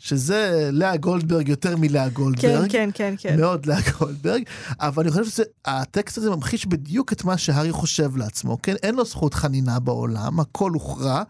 שזה לאה גולדברג יותר מלאה גולדברג. כן, כן, כן, כן. מאוד לאה גולדברג, אבל אני חושב שהטקסט הזה ממחיש בדיוק את מה שהארי חושב לעצמו, כן? אין לו זכות חנינה בעולם, הכל הוכרע.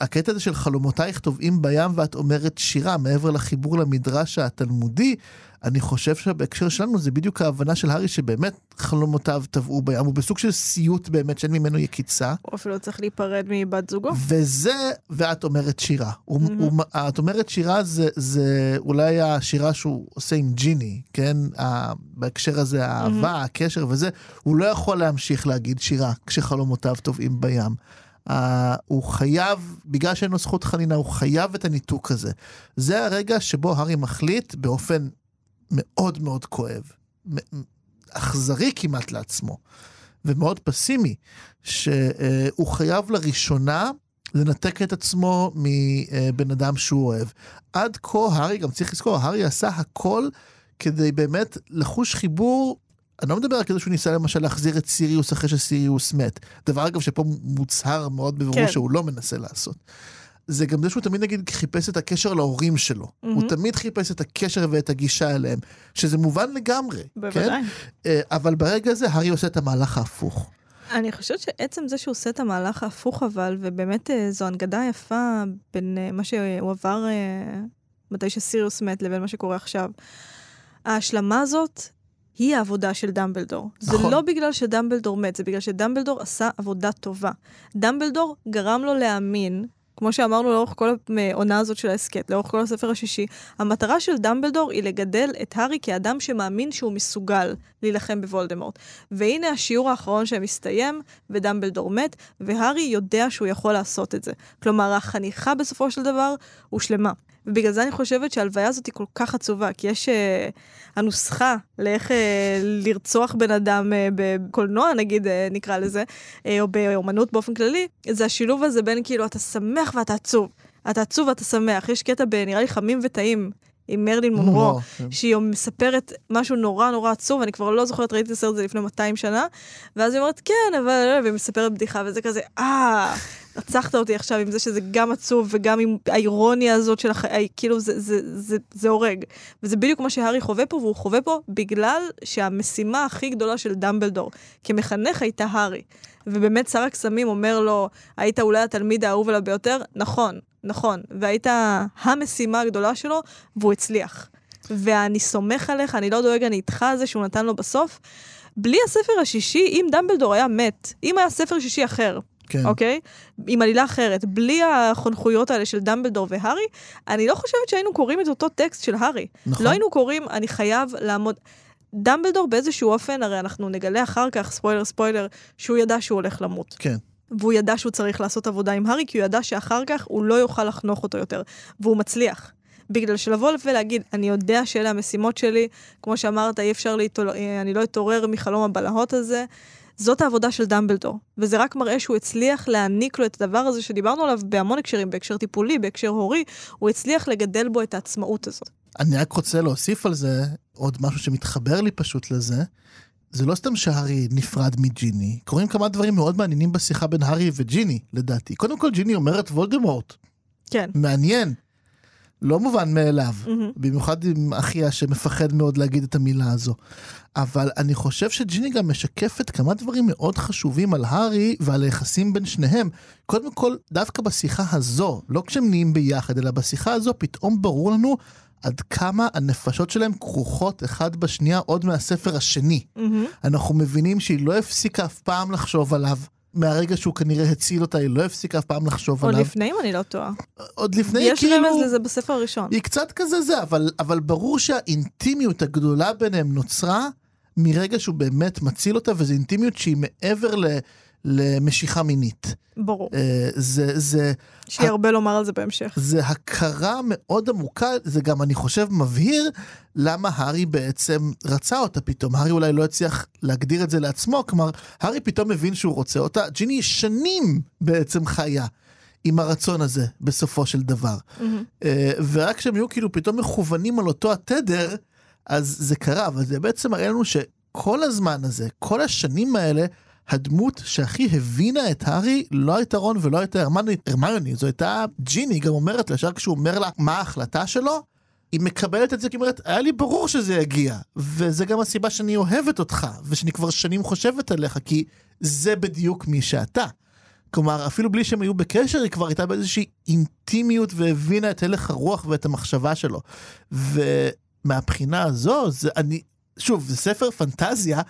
הקטע הזה של חלומותייך טובעים בים ואת אומרת שירה, מעבר לחיבור למדרש התלמודי, אני חושב שבהקשר שלנו זה בדיוק ההבנה של הארי שבאמת חלומותיו טבעו בים, הוא בסוג של סיוט באמת שאין ממנו יקיצה. הוא אפילו צריך להיפרד מבת זוגו. וזה, ואת אומרת שירה. Mm-hmm. הוא, את אומרת שירה זה, זה אולי השירה שהוא עושה עם ג'יני, כן? בהקשר הזה האהבה, mm-hmm. הקשר וזה, הוא לא יכול להמשיך להגיד שירה כשחלומותיו טובעים בים. Uh, הוא חייב, בגלל שאין לו זכות חנינה, הוא חייב את הניתוק הזה. זה הרגע שבו הארי מחליט באופן מאוד מאוד כואב, אכזרי כמעט לעצמו, ומאוד פסימי, שהוא חייב לראשונה לנתק את עצמו מבן אדם שהוא אוהב. עד כה הארי, גם צריך לזכור, הארי עשה הכל כדי באמת לחוש חיבור אני לא מדבר על כזה שהוא ניסה למשל להחזיר את סיריוס אחרי שסיריוס מת. דבר אגב שפה מוצהר מאוד בבירור כן. שהוא לא מנסה לעשות. זה גם זה שהוא תמיד נגיד חיפש את הקשר להורים שלו. Mm-hmm. הוא תמיד חיפש את הקשר ואת הגישה אליהם, שזה מובן לגמרי. בוודאי. כן? אבל ברגע הזה הארי עושה את המהלך ההפוך. אני חושבת שעצם זה שהוא עושה את המהלך ההפוך אבל, ובאמת אה, זו הנגדה יפה בין אה, מה שהוא עבר מתי שסיריוס מת לבין מה שקורה עכשיו. ההשלמה הזאת היא העבודה של דמבלדור. נכון. זה לא בגלל שדמבלדור מת, זה בגלל שדמבלדור עשה עבודה טובה. דמבלדור גרם לו להאמין כמו שאמרנו לאורך כל העונה הזאת של ההסכת, לאורך כל הספר השישי, המטרה של דמבלדור היא לגדל את הארי כאדם שמאמין שהוא מסוגל להילחם בוולדמורט. והנה השיעור האחרון שמסתיים, ודמבלדור מת, והארי יודע שהוא יכול לעשות את זה. כלומר, החניכה בסופו של דבר הושלמה. ובגלל זה אני חושבת שההלוויה הזאת היא כל כך עצובה, כי יש... Uh, הנוסחה לאיך uh, לרצוח בן אדם uh, בקולנוע, נגיד, uh, נקרא לזה, uh, או באומנות באופן כללי, זה השילוב הזה בין כאילו אתה שמח ואתה עצוב. אתה עצוב ואתה שמח. יש קטע בנראה לי חמים וטעים. עם מרלין מונרו, כן. שהיא מספרת משהו נורא נורא עצוב, אני כבר לא זוכרת, ראיתי את הסרט הזה לפני 200 שנה, ואז היא אומרת, כן, אבל... והיא מספרת בדיחה, וזה כזה, אה, רצחת אותי עכשיו עם זה שזה גם עצוב וגם עם האירוניה הזאת של החיים, כאילו זה, זה, זה, זה, זה הורג. וזה בדיוק מה שהארי חווה פה, והוא חווה פה בגלל שהמשימה הכי גדולה של דמבלדור כמחנך הייתה הארי. ובאמת שר הקסמים אומר לו, היית אולי התלמיד האהוב עליו ביותר? נכון, נכון. והיית המשימה הגדולה שלו, והוא הצליח. ואני סומך עליך, אני לא דואג, אני איתך על זה שהוא נתן לו בסוף. בלי הספר השישי, אם דמבלדור היה מת, אם היה ספר שישי אחר, כן. אוקיי? עם עלילה אחרת, בלי החונכויות האלה של דמבלדור והארי, אני לא חושבת שהיינו קוראים את אותו טקסט של הארי. נכון. לא היינו קוראים, אני חייב לעמוד... דמבלדור באיזשהו אופן, הרי אנחנו נגלה אחר כך, ספוילר ספוילר, שהוא ידע שהוא הולך למות. כן. והוא ידע שהוא צריך לעשות עבודה עם הארי, כי הוא ידע שאחר כך הוא לא יוכל לחנוך אותו יותר. והוא מצליח. בגלל שלבוא ולהגיד, אני יודע שאלה המשימות שלי, כמו שאמרת, אי אפשר להתעורר, אני לא אתעורר מחלום הבלהות הזה. זאת העבודה של דמבלדור, וזה רק מראה שהוא הצליח להעניק לו את הדבר הזה שדיברנו עליו בהמון הקשרים, בהקשר טיפולי, בהקשר הורי, הוא הצליח לגדל בו את העצמאות הזאת. אני רק רוצה להוסיף על זה עוד משהו שמתחבר לי פשוט לזה. זה לא סתם שהארי נפרד מג'יני, קורים כמה דברים מאוד מעניינים בשיחה בין הארי וג'יני, לדעתי. קודם כל, ג'יני אומרת וולדמורט. כן. מעניין. לא מובן מאליו, Mm-hmm. במיוחד עם אחיה שמפחד מאוד להגיד את המילה הזו. אבל אני חושב שג'יני גם משקפת כמה דברים מאוד חשובים על הארי ועל היחסים בין שניהם. קודם כל, דווקא בשיחה הזו, לא כשהם נהיים ביחד, אלא בשיחה הזו פתאום ברור לנו עד כמה הנפשות שלהם כרוכות אחד בשנייה עוד מהספר השני. מהמם. אנחנו מבינים שהיא לא הפסיקה אף פעם לחשוב עליו. מהרגע שהוא כנראה הציל אותה, היא לא הפסיקה אף פעם לחשוב עוד עליו. לפני, אם אני לא טועה. עוד לפני, יש כאילו... רמז לזה בספר הראשון. היא קצת כזה זה, אבל, אבל ברור שהאינטימיות הגדולה ביניהם נוצרה מרגע שהוא באמת מציל אותה, וזו אינטימיות שהיא מעבר ל, למשיכה מינית. ברור. אה, זה, זה, יש לי הרבה לומר על זה בהמשך. זה הכרה מאוד עמוקה, זה גם, אני חושב, מבהיר למה הארי בעצם רצה אותה פתאום. הארי אולי לא הצליח להגדיר את זה לעצמו, כלומר, הארי פתאום מבין שהוא רוצה אותה. ג'יני שנים בעצם חיה עם הרצון הזה, בסופו של דבר. מהמם. אה, ורק כשהם יהיו כאילו פתאום מכוונים על אותו התדר, אז זה קרה, אבל זה בעצם מראה לנו שכל הזמן הזה, כל השנים האלה, הדמות שהכי הבינה את הארי לא הייתה רון ולא הייתה הרמני, הרמיוני, זו הייתה ג'יני, גם אומרת לה, ישר כשהוא אומר לה מה ההחלטה שלו, היא מקבלת את זה כי אומרת, היה לי ברור שזה יגיע, וזה גם הסיבה שאני אוהבת אותך, ושאני כבר שנים חושבת עליך, כי זה בדיוק מי שאתה. כלומר, אפילו בלי שהם היו בקשר, היא כבר הייתה באיזושהי אינטימיות והבינה את הלך הרוח ואת המחשבה שלו. ומהבחינה הזו, זה אני, שוב, זה ספר פנטזיה,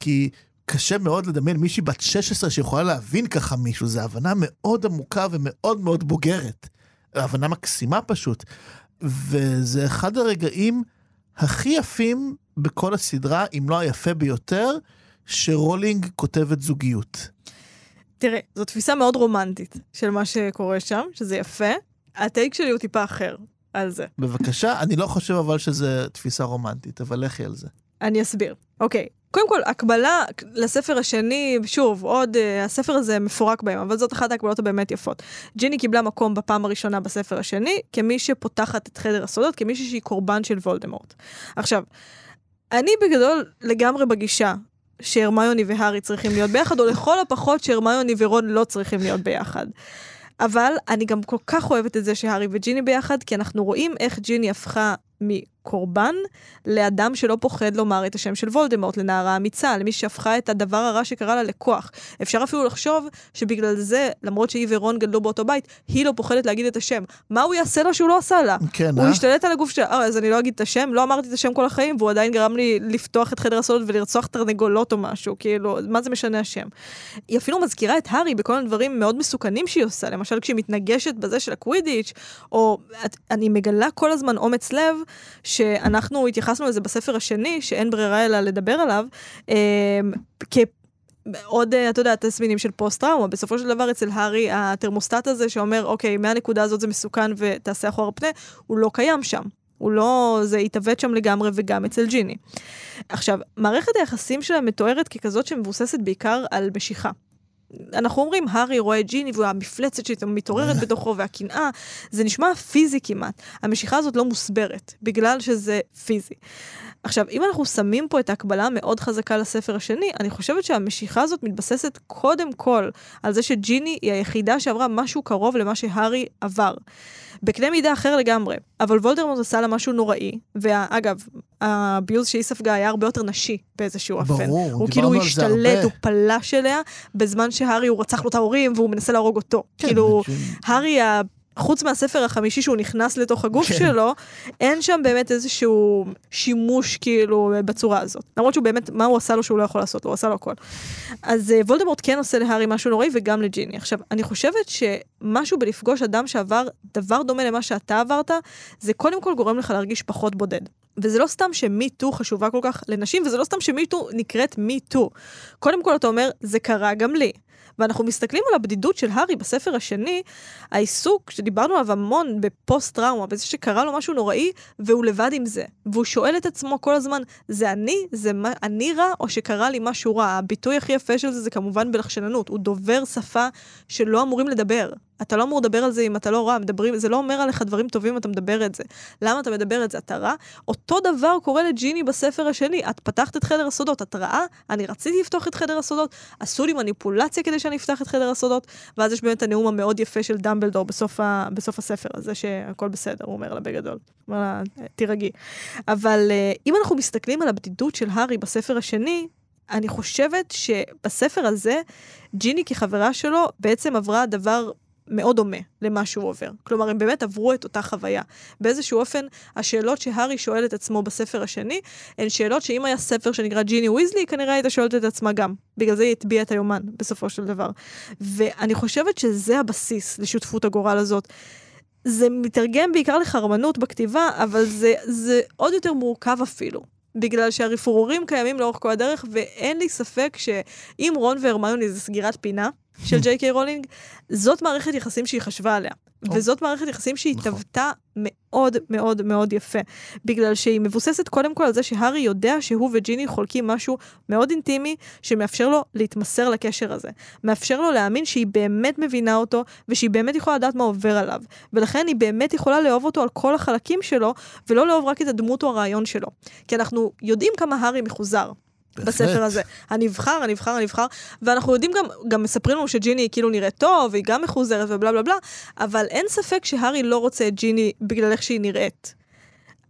כי קשה מאוד לדמיין מישהי בת 16 שיכולה להבין ככה מישהו, זו הבנה מאוד עמוקה ומאוד מאוד בוגרת. הבנה מקסימה פשוט. וזה אחד הרגעים הכי יפים בכל הסדרה, אם לא היפה ביותר, שרולינג כותבת זוגיות. תראה, זו תפיסה מאוד רומנטית של מה שקורה שם, שזה יפה. הטייק שלי הוא טיפה אחר על זה. בבקשה, אני לא חושב אבל שזה תפיסה רומנטית, אבל לכי על זה. אני אסביר. אוקיי, קודם כל, הקבלה לספר השני, שוב, עוד, uh, הספר הזה מפורק בהם, אבל זאת אחת ההקבלות הבאמת יפות. ג'יני קיבלה מקום בפעם הראשונה בספר השני, כמי שפותחת את חדר הסודות, כמישהי שהיא קורבן של וולדמורט. עכשיו, אני בגדול לגמרי בגישה שהרמיוני והארי צריכים להיות ביחד, או לכל הפחות שהרמיוני ורון לא צריכים להיות ביחד. אבל אני גם כל כך אוהבת את זה שהארי וג'יני ביחד, כי אנחנו רואים איך ג'יני הפכה מקורבן לאדם שלא פוחד לומר את השם של וולדמורט, לנערה אמיצה, למי שהפכה את הדבר הרע שקרה לה לכוח. אפשר אפילו לחשוב שבגלל זה, למרות שהיא ורון גדלו באותו בית, היא לא פוחדת להגיד את השם. מה הוא יעשה לה שהוא לא עשה לה? כן, הוא אה? השתלט על הגוף שלה, אה, אז אני לא אגיד את השם, לא אמרתי את השם כל החיים, והוא עדיין גרם לי לפתוח את חדר הסודות ולרצוח תרנגולות או משהו, כאילו, מה זה משנה השם? היא אפילו מזכירה את הארי בכל מיני דברים מאוד מסוכנים שהיא עושה, למשל כשהיא מתנגשת בזה של הקווידיץ', או את, אני מגלה כל הזמן אומץ לב, שאנחנו התייחסנו לזה בספר השני, שאין ברירה אלא לדבר עליו, אה, כ... עוד, אה, אתה יודע, תסמינים של פוסט-טראומה. בסופו של דבר, אצל הארי, התרמוסטט הזה שאומר, אוקיי, מהנקודה הזאת זה מסוכן ותעשה אחורה פנה, הוא לא קיים שם. הוא לא, זה התעוות שם לגמרי וגם אצל ג'יני. עכשיו, מערכת היחסים שלהם מתוארת ככזאת שמבוססת בעיקר על משיכה. אנחנו אומרים, הארי רואה את ג'יני והמפלצת שמתעוררת <laughs> בתוכו והקנאה, זה נשמע פיזי כמעט. המשיכה הזאת לא מוסברת, בגלל שזה פיזי. עכשיו, אם אנחנו שמים פה את ההקבלה המאוד חזקה לספר השני, אני חושבת שהמשיכה הזאת מתבססת קודם כל על זה שג'יני היא היחידה שעברה משהו קרוב למה שהארי עבר. בקנה מידה אחר לגמרי, אבל וולדרמוט עשה לה משהו נוראי, ואגב, הביוז שהיא ספגה היה הרבה יותר נשי באיזשהו אופן. ברור, הוא כאילו השתלט. הוא פלש אליה, בזמן שהארי הוא רצח לו את ההורים והוא מנסה להרוג אותו. כן, כאילו, הארי, חוץ מהספר החמישי שהוא נכנס לתוך הגוף כן. שלו, אין שם באמת איזשהו שימוש כאילו בצורה הזאת. למרות שהוא באמת, מה הוא עשה לו שהוא לא יכול לעשות לו, הוא עשה לו הכל. אז אה, וולדמורט כן עושה להארי משהו נוראי וגם לג'יני. עכשיו, אני חושבת שמשהו בלפגוש אדם שעבר דבר דומה למה שאתה עברת, זה קודם כל גורם לך להרגיש פחות בודד. וזה לא סתם שמי-טו חשובה כל כך לנשים, וזה לא סתם שמי-טו נקראת מי-טו. קודם כל אתה אומר, זה קרה גם לי. ואנחנו מסתכלים על הבדידות של הארי בספר השני, העיסוק שדיברנו עליו המון בפוסט-טראומה, בזה שקרה לו משהו נוראי, והוא לבד עם זה. והוא שואל את עצמו כל הזמן, זה אני? זה מה, אני רע, או שקרה לי משהו רע? הביטוי הכי יפה של זה זה כמובן בלחשננות. הוא דובר שפה שלא אמורים לדבר. אתה לא אמור לדבר על זה אם אתה לא רע, מדברים, זה לא אומר עליך דברים טובים אם אתה מדבר את זה. למה אתה מדבר את זה? אתה רע? אותו דבר קורה לג'יני בספר השני. את פתחת את חדר הסודות, את רעה? אני רציתי לפתוח את חדר הסודות, עשו לי מניפולציה כדי שאני אפתח את חדר הסודות, ואז יש באמת הנאום המאוד יפה של דמבלדור בסוף, ה, בסוף הספר הזה, שהכל בסדר, הוא אומר לה בגדול. אומר לה, תירגעי. אבל אה, אם אנחנו מסתכלים על הבדידות של הארי בספר השני, אני חושבת שבספר הזה, ג'יני כחברה שלו בעצם עברה דבר מאוד דומה למה שהוא עובר. כלומר, הם באמת עברו את אותה חוויה. באיזשהו אופן, השאלות שהארי שואל את עצמו בספר השני, הן שאלות שאם היה ספר שנקרא ג'יני ויזלי, כנראה הייתה שואלת את עצמה גם. בגלל זה היא הטביעה את היומן, בסופו של דבר. ואני חושבת שזה הבסיס לשותפות הגורל הזאת. זה מתרגם בעיקר לחרמנות בכתיבה, אבל זה, זה עוד יותר מורכב אפילו. בגלל שהרפרורים קיימים לאורך כל הדרך, ואין לי ספק שאם רון והרמיוני זה סגירת פינה של ג'יי קיי רולינג, זאת מערכת יחסים שהיא חשבה עליה. וזאת מערכת יחסים שהיא נכון. התהוותה מאוד מאוד מאוד יפה. בגלל שהיא מבוססת קודם כל על זה שהארי יודע שהוא וג'יני חולקים משהו מאוד אינטימי, שמאפשר לו להתמסר לקשר הזה. מאפשר לו להאמין שהיא באמת מבינה אותו, ושהיא באמת יכולה לדעת מה עובר עליו. ולכן היא באמת יכולה לאהוב אותו על כל החלקים שלו, ולא לאהוב רק את הדמות או הרעיון שלו. כי אנחנו יודעים כמה הארי מחוזר. בספר הזה. הנבחר, הנבחר, הנבחר, ואנחנו יודעים גם, גם מספרים לנו שג'יני כאילו נראית טוב, והיא גם מחוזרת ובלה בלה בלה, אבל אין ספק שהארי לא רוצה את ג'יני בגלל איך שהיא נראית.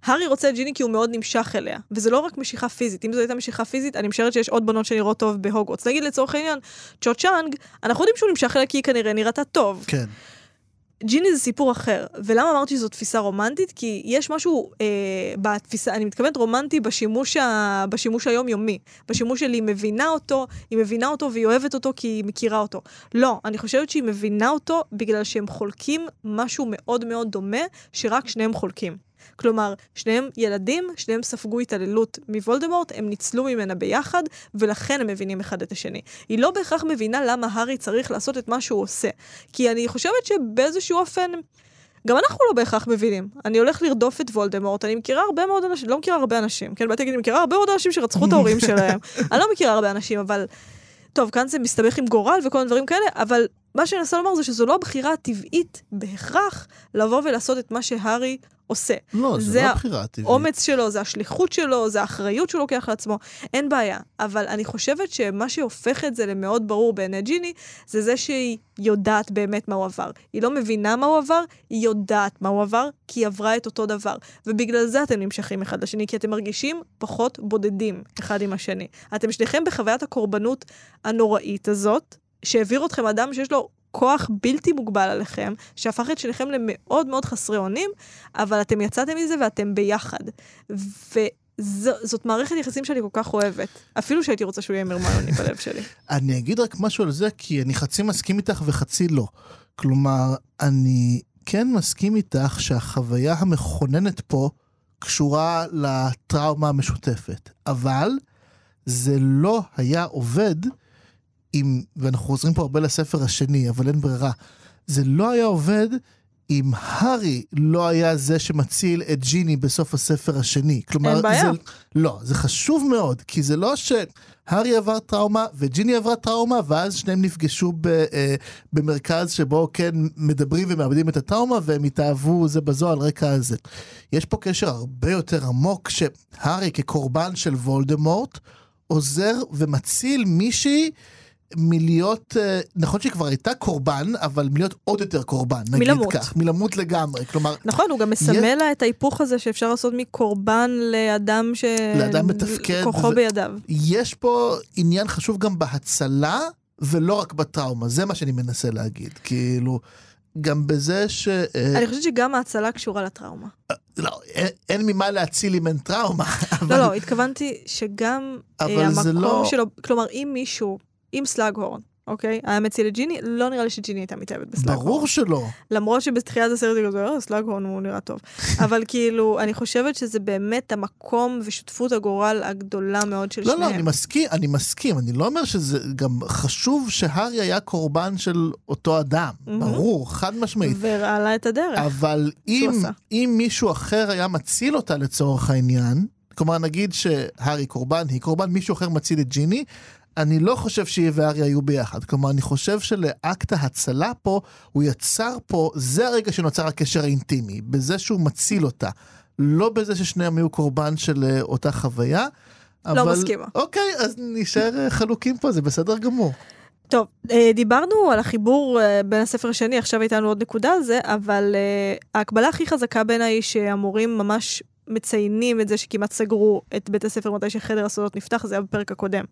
הארי רוצה את ג'יני כי הוא מאוד נמשך אליה, וזה לא רק משיכה פיזית. אם זו הייתה משיכה פיזית, אני משערת שיש עוד בנות שנראות טוב בהוגוורטס. נגיד לצורך העניין, צ'ו צ'אנג, אנחנו יודעים שהוא נמשך אליה כי היא כנראה נראתה טוב. כן. ג'יני זה סיפור אחר. ולמה אמרתי שזו תפיסה רומנטית? כי יש משהו אה, בתפיסה, אני מתכוונת רומנטי בשימוש, ה, בשימוש היומיומי. בשימוש של היא מבינה אותו, היא מבינה אותו והיא אוהבת אותו כי היא מכירה אותו. לא, אני חושבת שהיא מבינה אותו בגלל שהם חולקים משהו מאוד מאוד דומה, שרק שניהם חולקים. כלומר, שניהם ילדים, שניהם ספגו התעללות מוולדמורט, הם ניצלו ממנה ביחד, ולכן הם מבינים אחד את השני. היא לא בהכרח מבינה למה הארי צריך לעשות את מה שהוא עושה. כי אני חושבת שבאיזשהו אופן... גם אנחנו לא בהכרח מבינים. אני הולך לרדוף את וולדמורט, אני מכירה הרבה מאוד אנשים, לא מכירה הרבה אנשים, כן, באתי להגיד, אני מכירה הרבה מאוד אנשים שרצחו את ההורים שלהם. <laughs> אני לא מכירה הרבה אנשים, אבל... טוב, כאן זה מסתבך עם גורל וכל מיני דברים כאלה, אבל מה שאני מנסה לומר זה שזו לא הבחירה הטבעית בהכרח לבוא ולעשות את מה שהארי עושה. לא, זה, זה לא הבחירה הטבעית. האומץ שלו, זה השליחות שלו, זה האחריות שהוא לוקח לעצמו, אין בעיה. אבל אני חושבת שמה שהופך את זה למאוד ברור בעיני ג'יני, זה זה שהיא יודעת באמת מה הוא עבר. היא לא מבינה מה הוא עבר, היא יודעת מה הוא עבר, כי היא עברה את אותו דבר. ובגלל זה אתם נמשכים אחד לשני, כי אתם מרגישים פחות בודדים אחד עם השני. אתם שניכם בחוויית הקורבנות הנוראית הזאת, שהעביר אתכם אדם שיש לו כוח בלתי מוגבל עליכם, שהפך את שניכם למאוד מאוד חסרי אונים, אבל אתם יצאתם מזה ואתם ביחד. וזאת מערכת יחסים שאני כל כך אוהבת. אפילו שהייתי רוצה שהוא יהיה מרמיוני בלב שלי. <laughs> אני אגיד רק משהו על זה, כי אני חצי מסכים איתך וחצי לא. כלומר, אני כן מסכים איתך שהחוויה המכוננת פה קשורה לטראומה המשותפת. אבל זה לא היה עובד אם, ואנחנו חוזרים פה הרבה לספר השני, אבל אין ברירה, זה לא היה עובד אם הארי לא היה זה שמציל את ג'יני בסוף הספר השני. כלומר, אין בעיה. זה, לא, זה חשוב מאוד, כי זה לא שהארי עבר טראומה וג'יני עברה טראומה, ואז שניהם נפגשו ב, אה, במרכז שבו כן מדברים ומאבדים את הטראומה, והם התאהבו זה בזו על רקע הזה. יש פה קשר הרבה יותר עמוק, שהארי כקורבן של וולדמורט, עוזר ומציל מישהי מלהיות, אה, נכון שהיא כבר הייתה קורבן, אבל מלהיות עוד יותר קורבן, נגיד מלמות. כך. מלמות לגמרי. כלומר, נכון, הוא גם מסמל לה את ההיפוך הזה שאפשר לעשות מקורבן לאדם ש... לאדם מתפקד כוחו ו- בידיו. יש פה עניין חשוב גם בהצלה, ולא רק בטראומה, זה מה שאני מנסה להגיד. כאילו, גם בזה ש... אה, אני חושבת שגם ההצלה קשורה לטראומה. לא, אין, אין מה להציל אם אין טראומה. אבל... לא, לא, התכוונתי שגם אבל אה, זה המקום לא- שלו, כלומר, אם מישהו, אם סלאגהורן, אוקיי? היה מציל את ג'יני, לא נראה לי שג'יני הייתה מתאהבת בסלאגהורן. ברור שלא. למרות שבתחילת הסרט היא כזה, אה, סלאגהורן הוא נראה טוב. <laughs> אבל כאילו, אני חושבת שזה באמת המקום ושותפות הגורל הגדולה מאוד של לא, שניהם. לא, אני מסכים, אני מסכים. אני לא אומר שזה גם חשוב שהארי היה קורבן של אותו אדם. ברור, חד משמעית. והראה לה את הדרך. אבל אם. אם מישהו אחר היה מציל אותה לצורך העניין, כלומר נגיד שהארי קורבן, היא קורבן, מישהו אחר מציל את ג'יני, אני לא חושב שהיא והארי היו ביחד. כלומר, אני חושב שלאקט ההצלה פה, הוא יצר פה, זה הרגע שנוצר הקשר האינטימי, בזה שהוא מציל אותה. לא בזה ששניהם היו קורבן של אה, אותה חוויה. לא אבל- מסכימה. אוקיי, אז נשאר אה, חלוקים פה, זה בסדר גמור. טוב, אה, דיברנו על החיבור בין הספר השני, עכשיו הייתה לנו עוד נקודה על זה, אבל ההקבלה הכי חזקה בעיניי היא שהמורים ממש מציינים את זה שכמעט סגרו את בית הספר מתי שחדר הסודות נפתח, זה היה בפרק הקודם.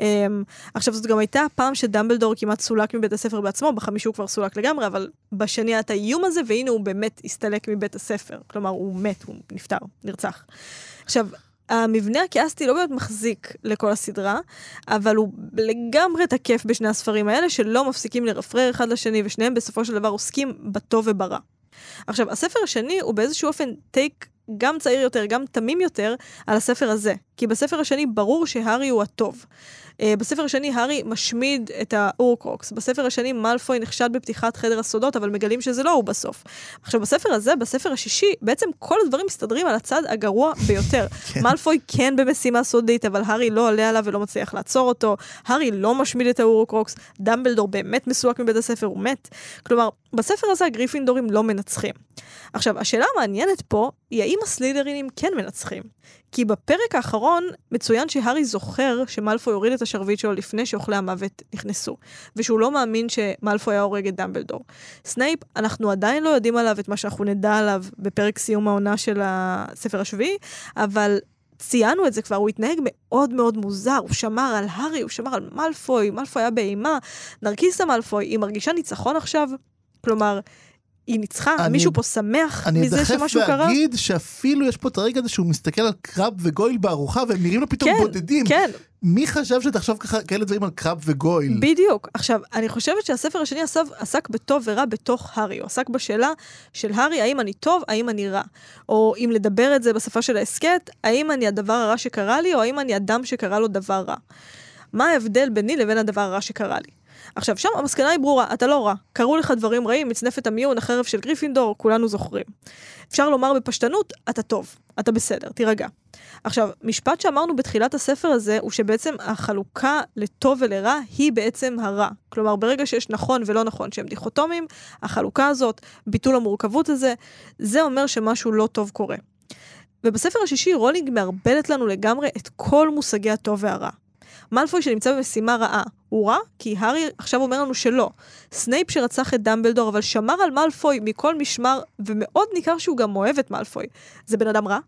אה, עכשיו, זאת גם הייתה הפעם שדמבלדור כמעט סולק מבית הספר בעצמו, בחמישי הוא כבר סולק לגמרי, אבל בשני היה את האיום הזה, והנה הוא באמת הסתלק מבית הספר. כלומר, הוא מת, הוא נפטר, נרצח. עכשיו, המבנה הכיאסטי לא באמת מחזיק לכל הסדרה, אבל הוא לגמרי תקף בשני הספרים האלה, שלא מפסיקים לרפרר אחד לשני, ושניהם בסופו של דבר עוסקים בטוב וברע. עכשיו, הספר השני הוא באיזשהו אופן take גם צעיר יותר, גם תמים יותר, על הספר הזה. כי בספר השני ברור שהארי הוא הטוב. אה, בספר השני הארי משמיד את ההורקרוקס. בספר השני מאלפוי נחשד בפתיחת חדר הסודות, אבל מגלים שזה לא הוא בסוף. עכשיו, בספר הזה, בספר השישי, בעצם כל הדברים מסתדרים על הצד הגרוע ביותר. <laughs> כן. מאלפוי כן במשימה סודית, אבל הארי לא עולה עליו ולא מצליח לעצור אותו. הארי לא משמיד את ההורקרוקס. דמבלדור באמת מסולק מבית הספר, הוא מת. כלומר, בספר הזה הגריפינדורים לא מנצחים. עכשיו, השאלה המעניינת פה היא האם הסלית'רינים כן מנצחים. כי בפרק האחרון מצוין שהארי זוכר שמאלפוי הוריד את השרביט שלו לפני שאוכלי המוות נכנסו, ושהוא לא מאמין שמאלפוי היה הורג את דמבלדור. סנייפ, אנחנו עדיין לא יודעים עליו את מה שאנחנו נדע עליו בפרק סיום העונה של הספר השביעי, אבל ציינו את זה כבר, הוא התנהג מאוד מאוד מוזר, הוא שמר על הארי, הוא שמר על מאלפוי, מאלפוי היה באימה, נרקיסה מאלפוי, היא מרגישה ניצחון עכשיו? כלומר, היא ניצחה? אני- מישהו פה שמח אני מזה אדחף שמשהו קרה? ואגיד שאפילו יש פה את הרגע הזה שהוא מסתכל על קרב וגויל בארוחה והם נראים לו פתאום כן, בודדים. כן, מי חשב שתחשוב ככה כאלה דברים על קרב וגויל? בדיוק. עכשיו, אני חושבת שהספר השני עסק, עסק בטוב ורע בתוך הארי. הוא עסק בשאלה של הארי, האם אני טוב, האם אני רע. או אם לדבר את זה בשפה של ההסכת, האם אני הדבר הרע שקרה לי, או האם אני אדם שקרה לו דבר רע. מה ההבדל ביני לבין הדבר הרע שקרה לי? עכשיו, שם המסקנה היא ברורה, אתה לא רע. קרו לך דברים רעים, מצנפת המיון, החרב של גריפינדור, כולנו זוכרים. אפשר לומר בפשטנות, אתה טוב, אתה בסדר, תירגע. עכשיו, משפט שאמרנו בתחילת הספר הזה, הוא שבעצם החלוקה לטוב ולרע היא בעצם הרע. כלומר, ברגע שיש נכון ולא נכון שהם דיכוטומיים, החלוקה הזאת, ביטול המורכבות הזה, זה אומר שמשהו לא טוב קורה. ובספר השישי רולינג מערבלת לנו לגמרי את כל מושגי הטוב והרע. מאלפוי שנמצא במשימה רעה, הוא רע? כי הארי עכשיו אומר לנו שלא. סנייפ שרצח את דמבלדור, אבל שמר על מאלפוי מכל משמר, ומאוד ניכר שהוא גם אוהב את מאלפוי. זה בן אדם רע?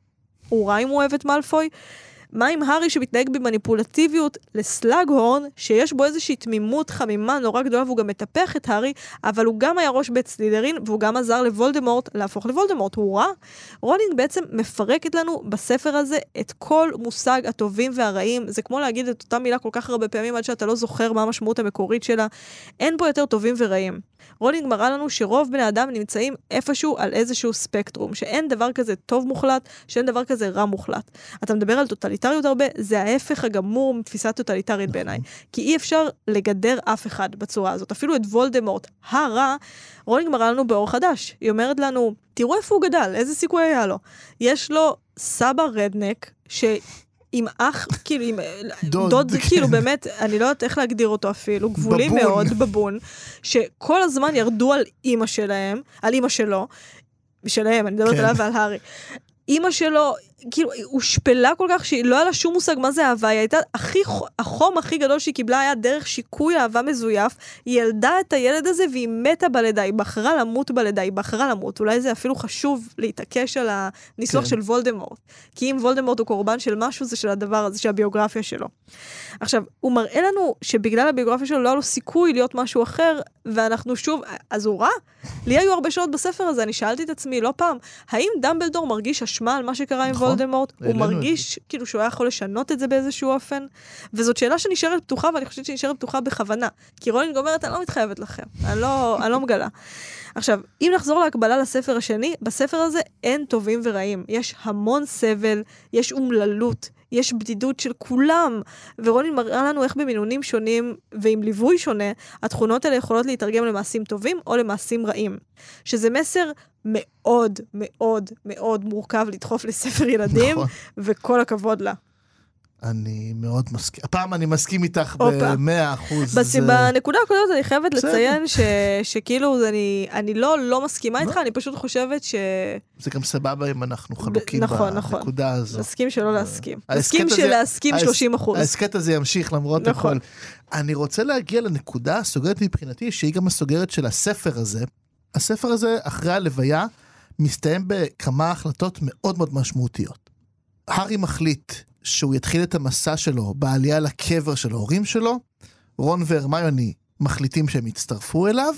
הוא רע אם הוא אוהב את מאלפוי? מה עם הארי שמתנהג במניפולטיביות לסלאגהורן, שיש בו איזושהי תמימות חמימה נורא גדולה והוא גם מטפח את הארי, אבל הוא גם היה ראש בית סלית'רין והוא גם עזר לוולדמורט להפוך לוולדמורט, הוא רע? רולינג בעצם מפרקת לנו בספר הזה את כל מושג הטובים והרעים, זה כמו להגיד את אותה מילה כל כך הרבה פעמים עד שאתה לא זוכר מה המשמעות המקורית שלה, אין פה יותר טובים ורעים. רולינג מראה לנו שרוב בני אדם נמצאים איפשהו על איזשהו ספקטרום, שאין דבר כזה טוב מוחלט, שאין דבר כזה רע מוחלט. אתה מדבר על הרבה, זה ההפך הגמור מתפיסה טוטליטרית בעיניי. כי אי אפשר לגדר אף אחד בצורה הזאת. אפילו את וולדמורט, הרע, רולינג מראה לנו באור חדש. היא אומרת לנו, תראו איפה הוא גדל, איזה סיכוי היה לו. יש לו סבא redneck, ש... עם אח, כאילו, עם <laughs> דוד, דוד, כן. כאילו באמת, אני לא יודעת איך להגדיר אותו אפילו, גבולי בבון. מאוד, בבון, שכל הזמן ירדו על אימא שלהם, על אימא שלו, שלהם, אני מדברת כן. עליו ועל הארי. אימא שלו, כאילו, היא הושפלה כל כך שהיא לא היה לה שום מושג מה זה אהבה, היא הייתה, הכי, החום הכי גדול שהיא קיבלה היה דרך שיקוי אהבה מזויף, היא ילדה את הילד הזה והיא מתה בלידה, היא בחרה למות בלידה, היא בחרה למות, אולי זה אפילו חשוב להתעקש על הניסוח כן. של וולדמורט, כי אם וולדמורט הוא קורבן של משהו זה של הדבר הזה, של הביוגרפיה שלו. עכשיו, הוא מראה לנו שבגלל הביוגרפיה שלו לא היה לו סיכוי להיות משהו אחר, ואנחנו שוב, אז הוא רע? לי היו הרבה שעות בספר הזה, אני שאלתי את עצמי לא פעם, האם דמבלדור מרגיש אשמה על מה שקרה עם נכון. וולדמורט, הוא מרגיש כאילו שהוא היה יכול לשנות את זה באיזשהו אופן, וזאת שאלה שנשארת פתוחה, ואני חושבת שהיא נשארת פתוחה בכוונה. כי רולינג אומרת, אני לא מתחייבת לכם, אני לא, אני לא מגלה. עכשיו, אם נחזור להקבלה לספר השני, בספר הזה אין טובים ורעים. יש המון סבל, יש אומללות, יש בדידות של כולם, ורולינג מראה לנו איך במינונים שונים ועם ליווי שונה, התכונות האלה יכולות להתרגם למעשים טובים או למעשים רעים. שזה מסר מאוד מאוד מאוד מורכב לדחוף לספר ילדים, נכון. וכל הכבוד לה. אני מאוד מסכים. הפעם אני מסכים איתך. במאה אחוז. בס... זה- בנקודה הקודמת אני חייבת בסדר. לציין ש... שכאילו אני, אני לא לא מסכימה איתך, לא. אני פשוט חושבת ש... זה גם סבבה אם אנחנו חלוקים נכון, נכון. בנקודה הזו. נסכים שלא להסכים. נסכים שלהסכים ההס- 30 אחוז. ההסכת הזה ימשיך למרות נכון. הכל. אני רוצה להגיע לנקודה הסוגרת מבחינתי, שהיא גם הסוגרת של הספר הזה. הספר הזה, אחרי הלוויה, מסתיים בכמה החלטות מאוד מאוד משמעותיות. הארי מחליט שהוא יתחיל את המסע שלו בעלייה לקבר של ההורים שלו, רון והרמיוני מחליטים שהם יצטרפו אליו,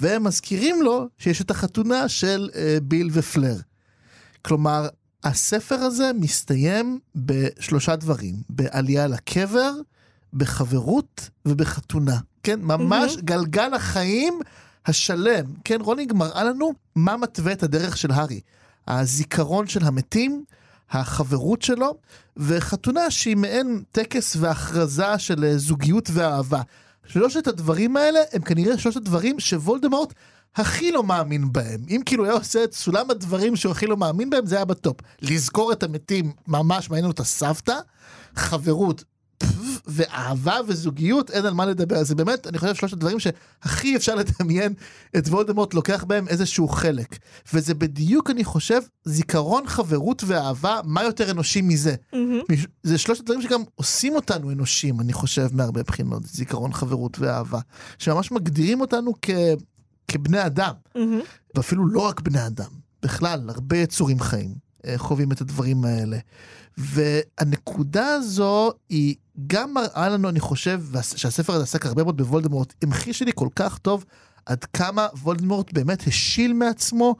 והם מזכירים לו שיש את החתונה של אה, ביל ופלר. כלומר, הספר הזה מסתיים בשלושה דברים, בעלייה לקבר, בחברות ובחתונה. כן, ממש מהמם. גלגל החיים השלם. כן, רולינג מראה לנו מה מתווה את הדרך של הארי. הזיכרון של המתים, החברות שלו, וחתונה שהיא מעין טקס והכרזה של אה, זוגיות ואהבה. שלושת הדברים האלה הם כנראה שלושת הדברים שוולדמורט הכי לא מאמין בהם. אם כאילו היה עושה את סולם הדברים שהוא הכי לא מאמין בהם, זה היה בטופ. לזכור את המתים, ממש מעניין אותה סבתא, חברות. ואהבה וזוגיות, אין על מה לדבר. זה באמת, אני חושב, שלושת הדברים שהכי אפשר לדמיין את וולדמורט לוקח בהם איזשהו חלק. וזה בדיוק, אני חושב, זיכרון, חברות ואהבה, מה יותר אנושי מזה? מש- זה שלושת הדברים שגם עושים אותנו אנושים, אני חושב, מהרבה בחינות, זיכרון, חברות ואהבה. שממש מגדירים אותנו כ... כבני אדם, מהמם. ואפילו לא רק בני אדם, בכלל, הרבה יצורים חיים אה, חווים את הדברים האלה. והנקודה הזו היא גם מראה לנו, אני חושב, שהספר הזה עסק הרבה מאוד בוולדמורט, המחיש לי כל כך טוב עד כמה וולדמורט באמת השיל מעצמו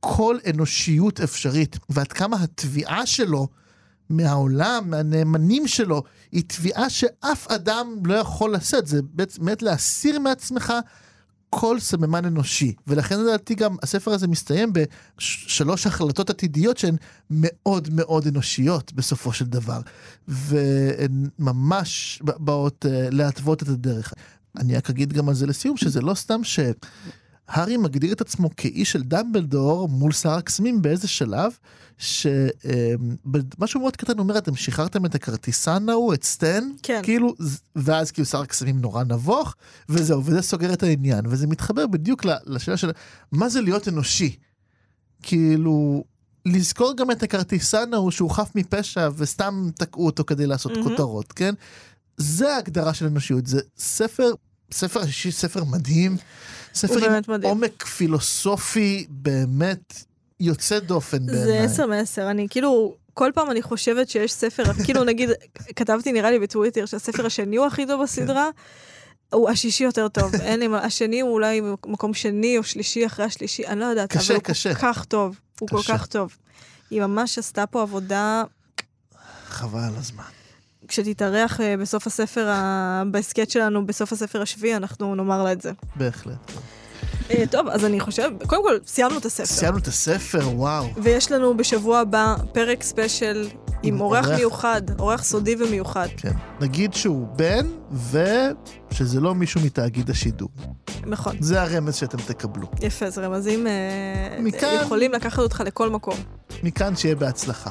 כל אנושיות אפשרית, ועד כמה התביעה שלו מהעולם, מהנאמנים שלו, היא תביעה שאף אדם לא יכול לשאת, זה באמת להסיר מעצמך כל סממן אנושי. ולכן לדעתי גם הספר הזה מסתיים בשלוש החלטות עתידיות שהן מאוד מאוד אנושיות בסופו של דבר. והן ממש באות אה, להתוות את הדרך. אני רק אגיד גם על זה לסיום, שזה לא סתם שהארי מגדיר את עצמו כאיש של דמבלדור מול שר הקסמים באיזה שלב, שמשהו מאוד קטן אומר, אתם שחררתם את הכרטיסן ההוא, את סטן, כן. כאילו, ואז כאילו שר הקסמים נורא נבוך, וזהו, וזה סוגר את העניין, וזה מתחבר בדיוק לשאלה של מה זה להיות אנושי. כאילו, לזכור גם את הכרטיסן ההוא שהוא חף מפשע וסתם תקעו אותו כדי לעשות מהמם. כותרות, כן? זה ההגדרה של אנושיות, זה ספר, ספר השישי, ספר מדהים, ספר עם מדהים. עומק פילוסופי באמת יוצא דופן בעיניי. זה עשר מעשר, אני כאילו, כל פעם אני חושבת שיש ספר, כאילו נגיד, כתבתי נראה לי בטוויטר שהספר השני הוא הכי טוב בסדרה, הוא השישי יותר טוב, אין לי מה, השני הוא אולי מקום שני או שלישי אחרי השלישי, אני לא יודעת, קשה, אבל הוא קשה. כל כך טוב, הוא כל קשה. כך טוב. היא ממש עשתה פה עבודה, חבל על הזמן. כשתתארח אה, בסוף הספר, ה- בהסכת שלנו, בסוף הספר השביעי, אנחנו נאמר לה את זה. בהחלט. אה, טוב, אז אני חושב, קודם כל, סיימנו את הספר. סיימנו את הספר, וואו. ויש לנו בשבוע הבא פרק ספיישל עם אורח. מיוחד, אורח סודי ומיוחד. כן. נגיד שהוא בן, ושזה לא מישהו מתאגיד השידור. נכון, זה הרמז שאתם תקבלו. יפה, אז רמזים אה, מכאן- יכולים לקחת אותך לכל מקום. מכאן שיהיה בהצלחה.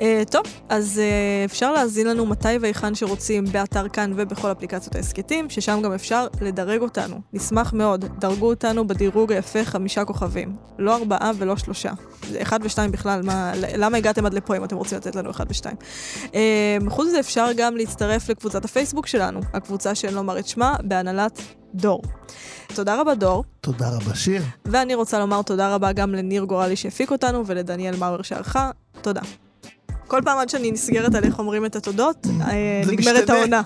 אה, טוב, אז אה, אפשר להזין לנו מתי והיכן שרוצים באתר כאן ובכל אפליקציות ההסכתים, ששם גם אפשר לדרג אותנו. נשמח מאוד, דרגו אותנו בדירוג היפה חמישה כוכבים. לא ארבעה ולא שלושה. זה אחד ושתיים בכלל, מה, למה הגעתם עד לפה אם אתם רוצים לתת לנו אחד ושתיים? אה, חוץ מזה אפשר גם להצטרף לקבוצת הפייסבוק שלנו, הקבוצה שאני לא אומר את שמה, בהנהלת דור. תודה רבה דור, תודה רבה, שיר. ואני רוצה לומר תודה רבה גם לניר גורלי שהפיק אותנו ולדניאל מאואר שערכה. תודה. כל פעם עד שאני נסגרת על איך אומרים את התודות, אה, זה נגמרת. העונה.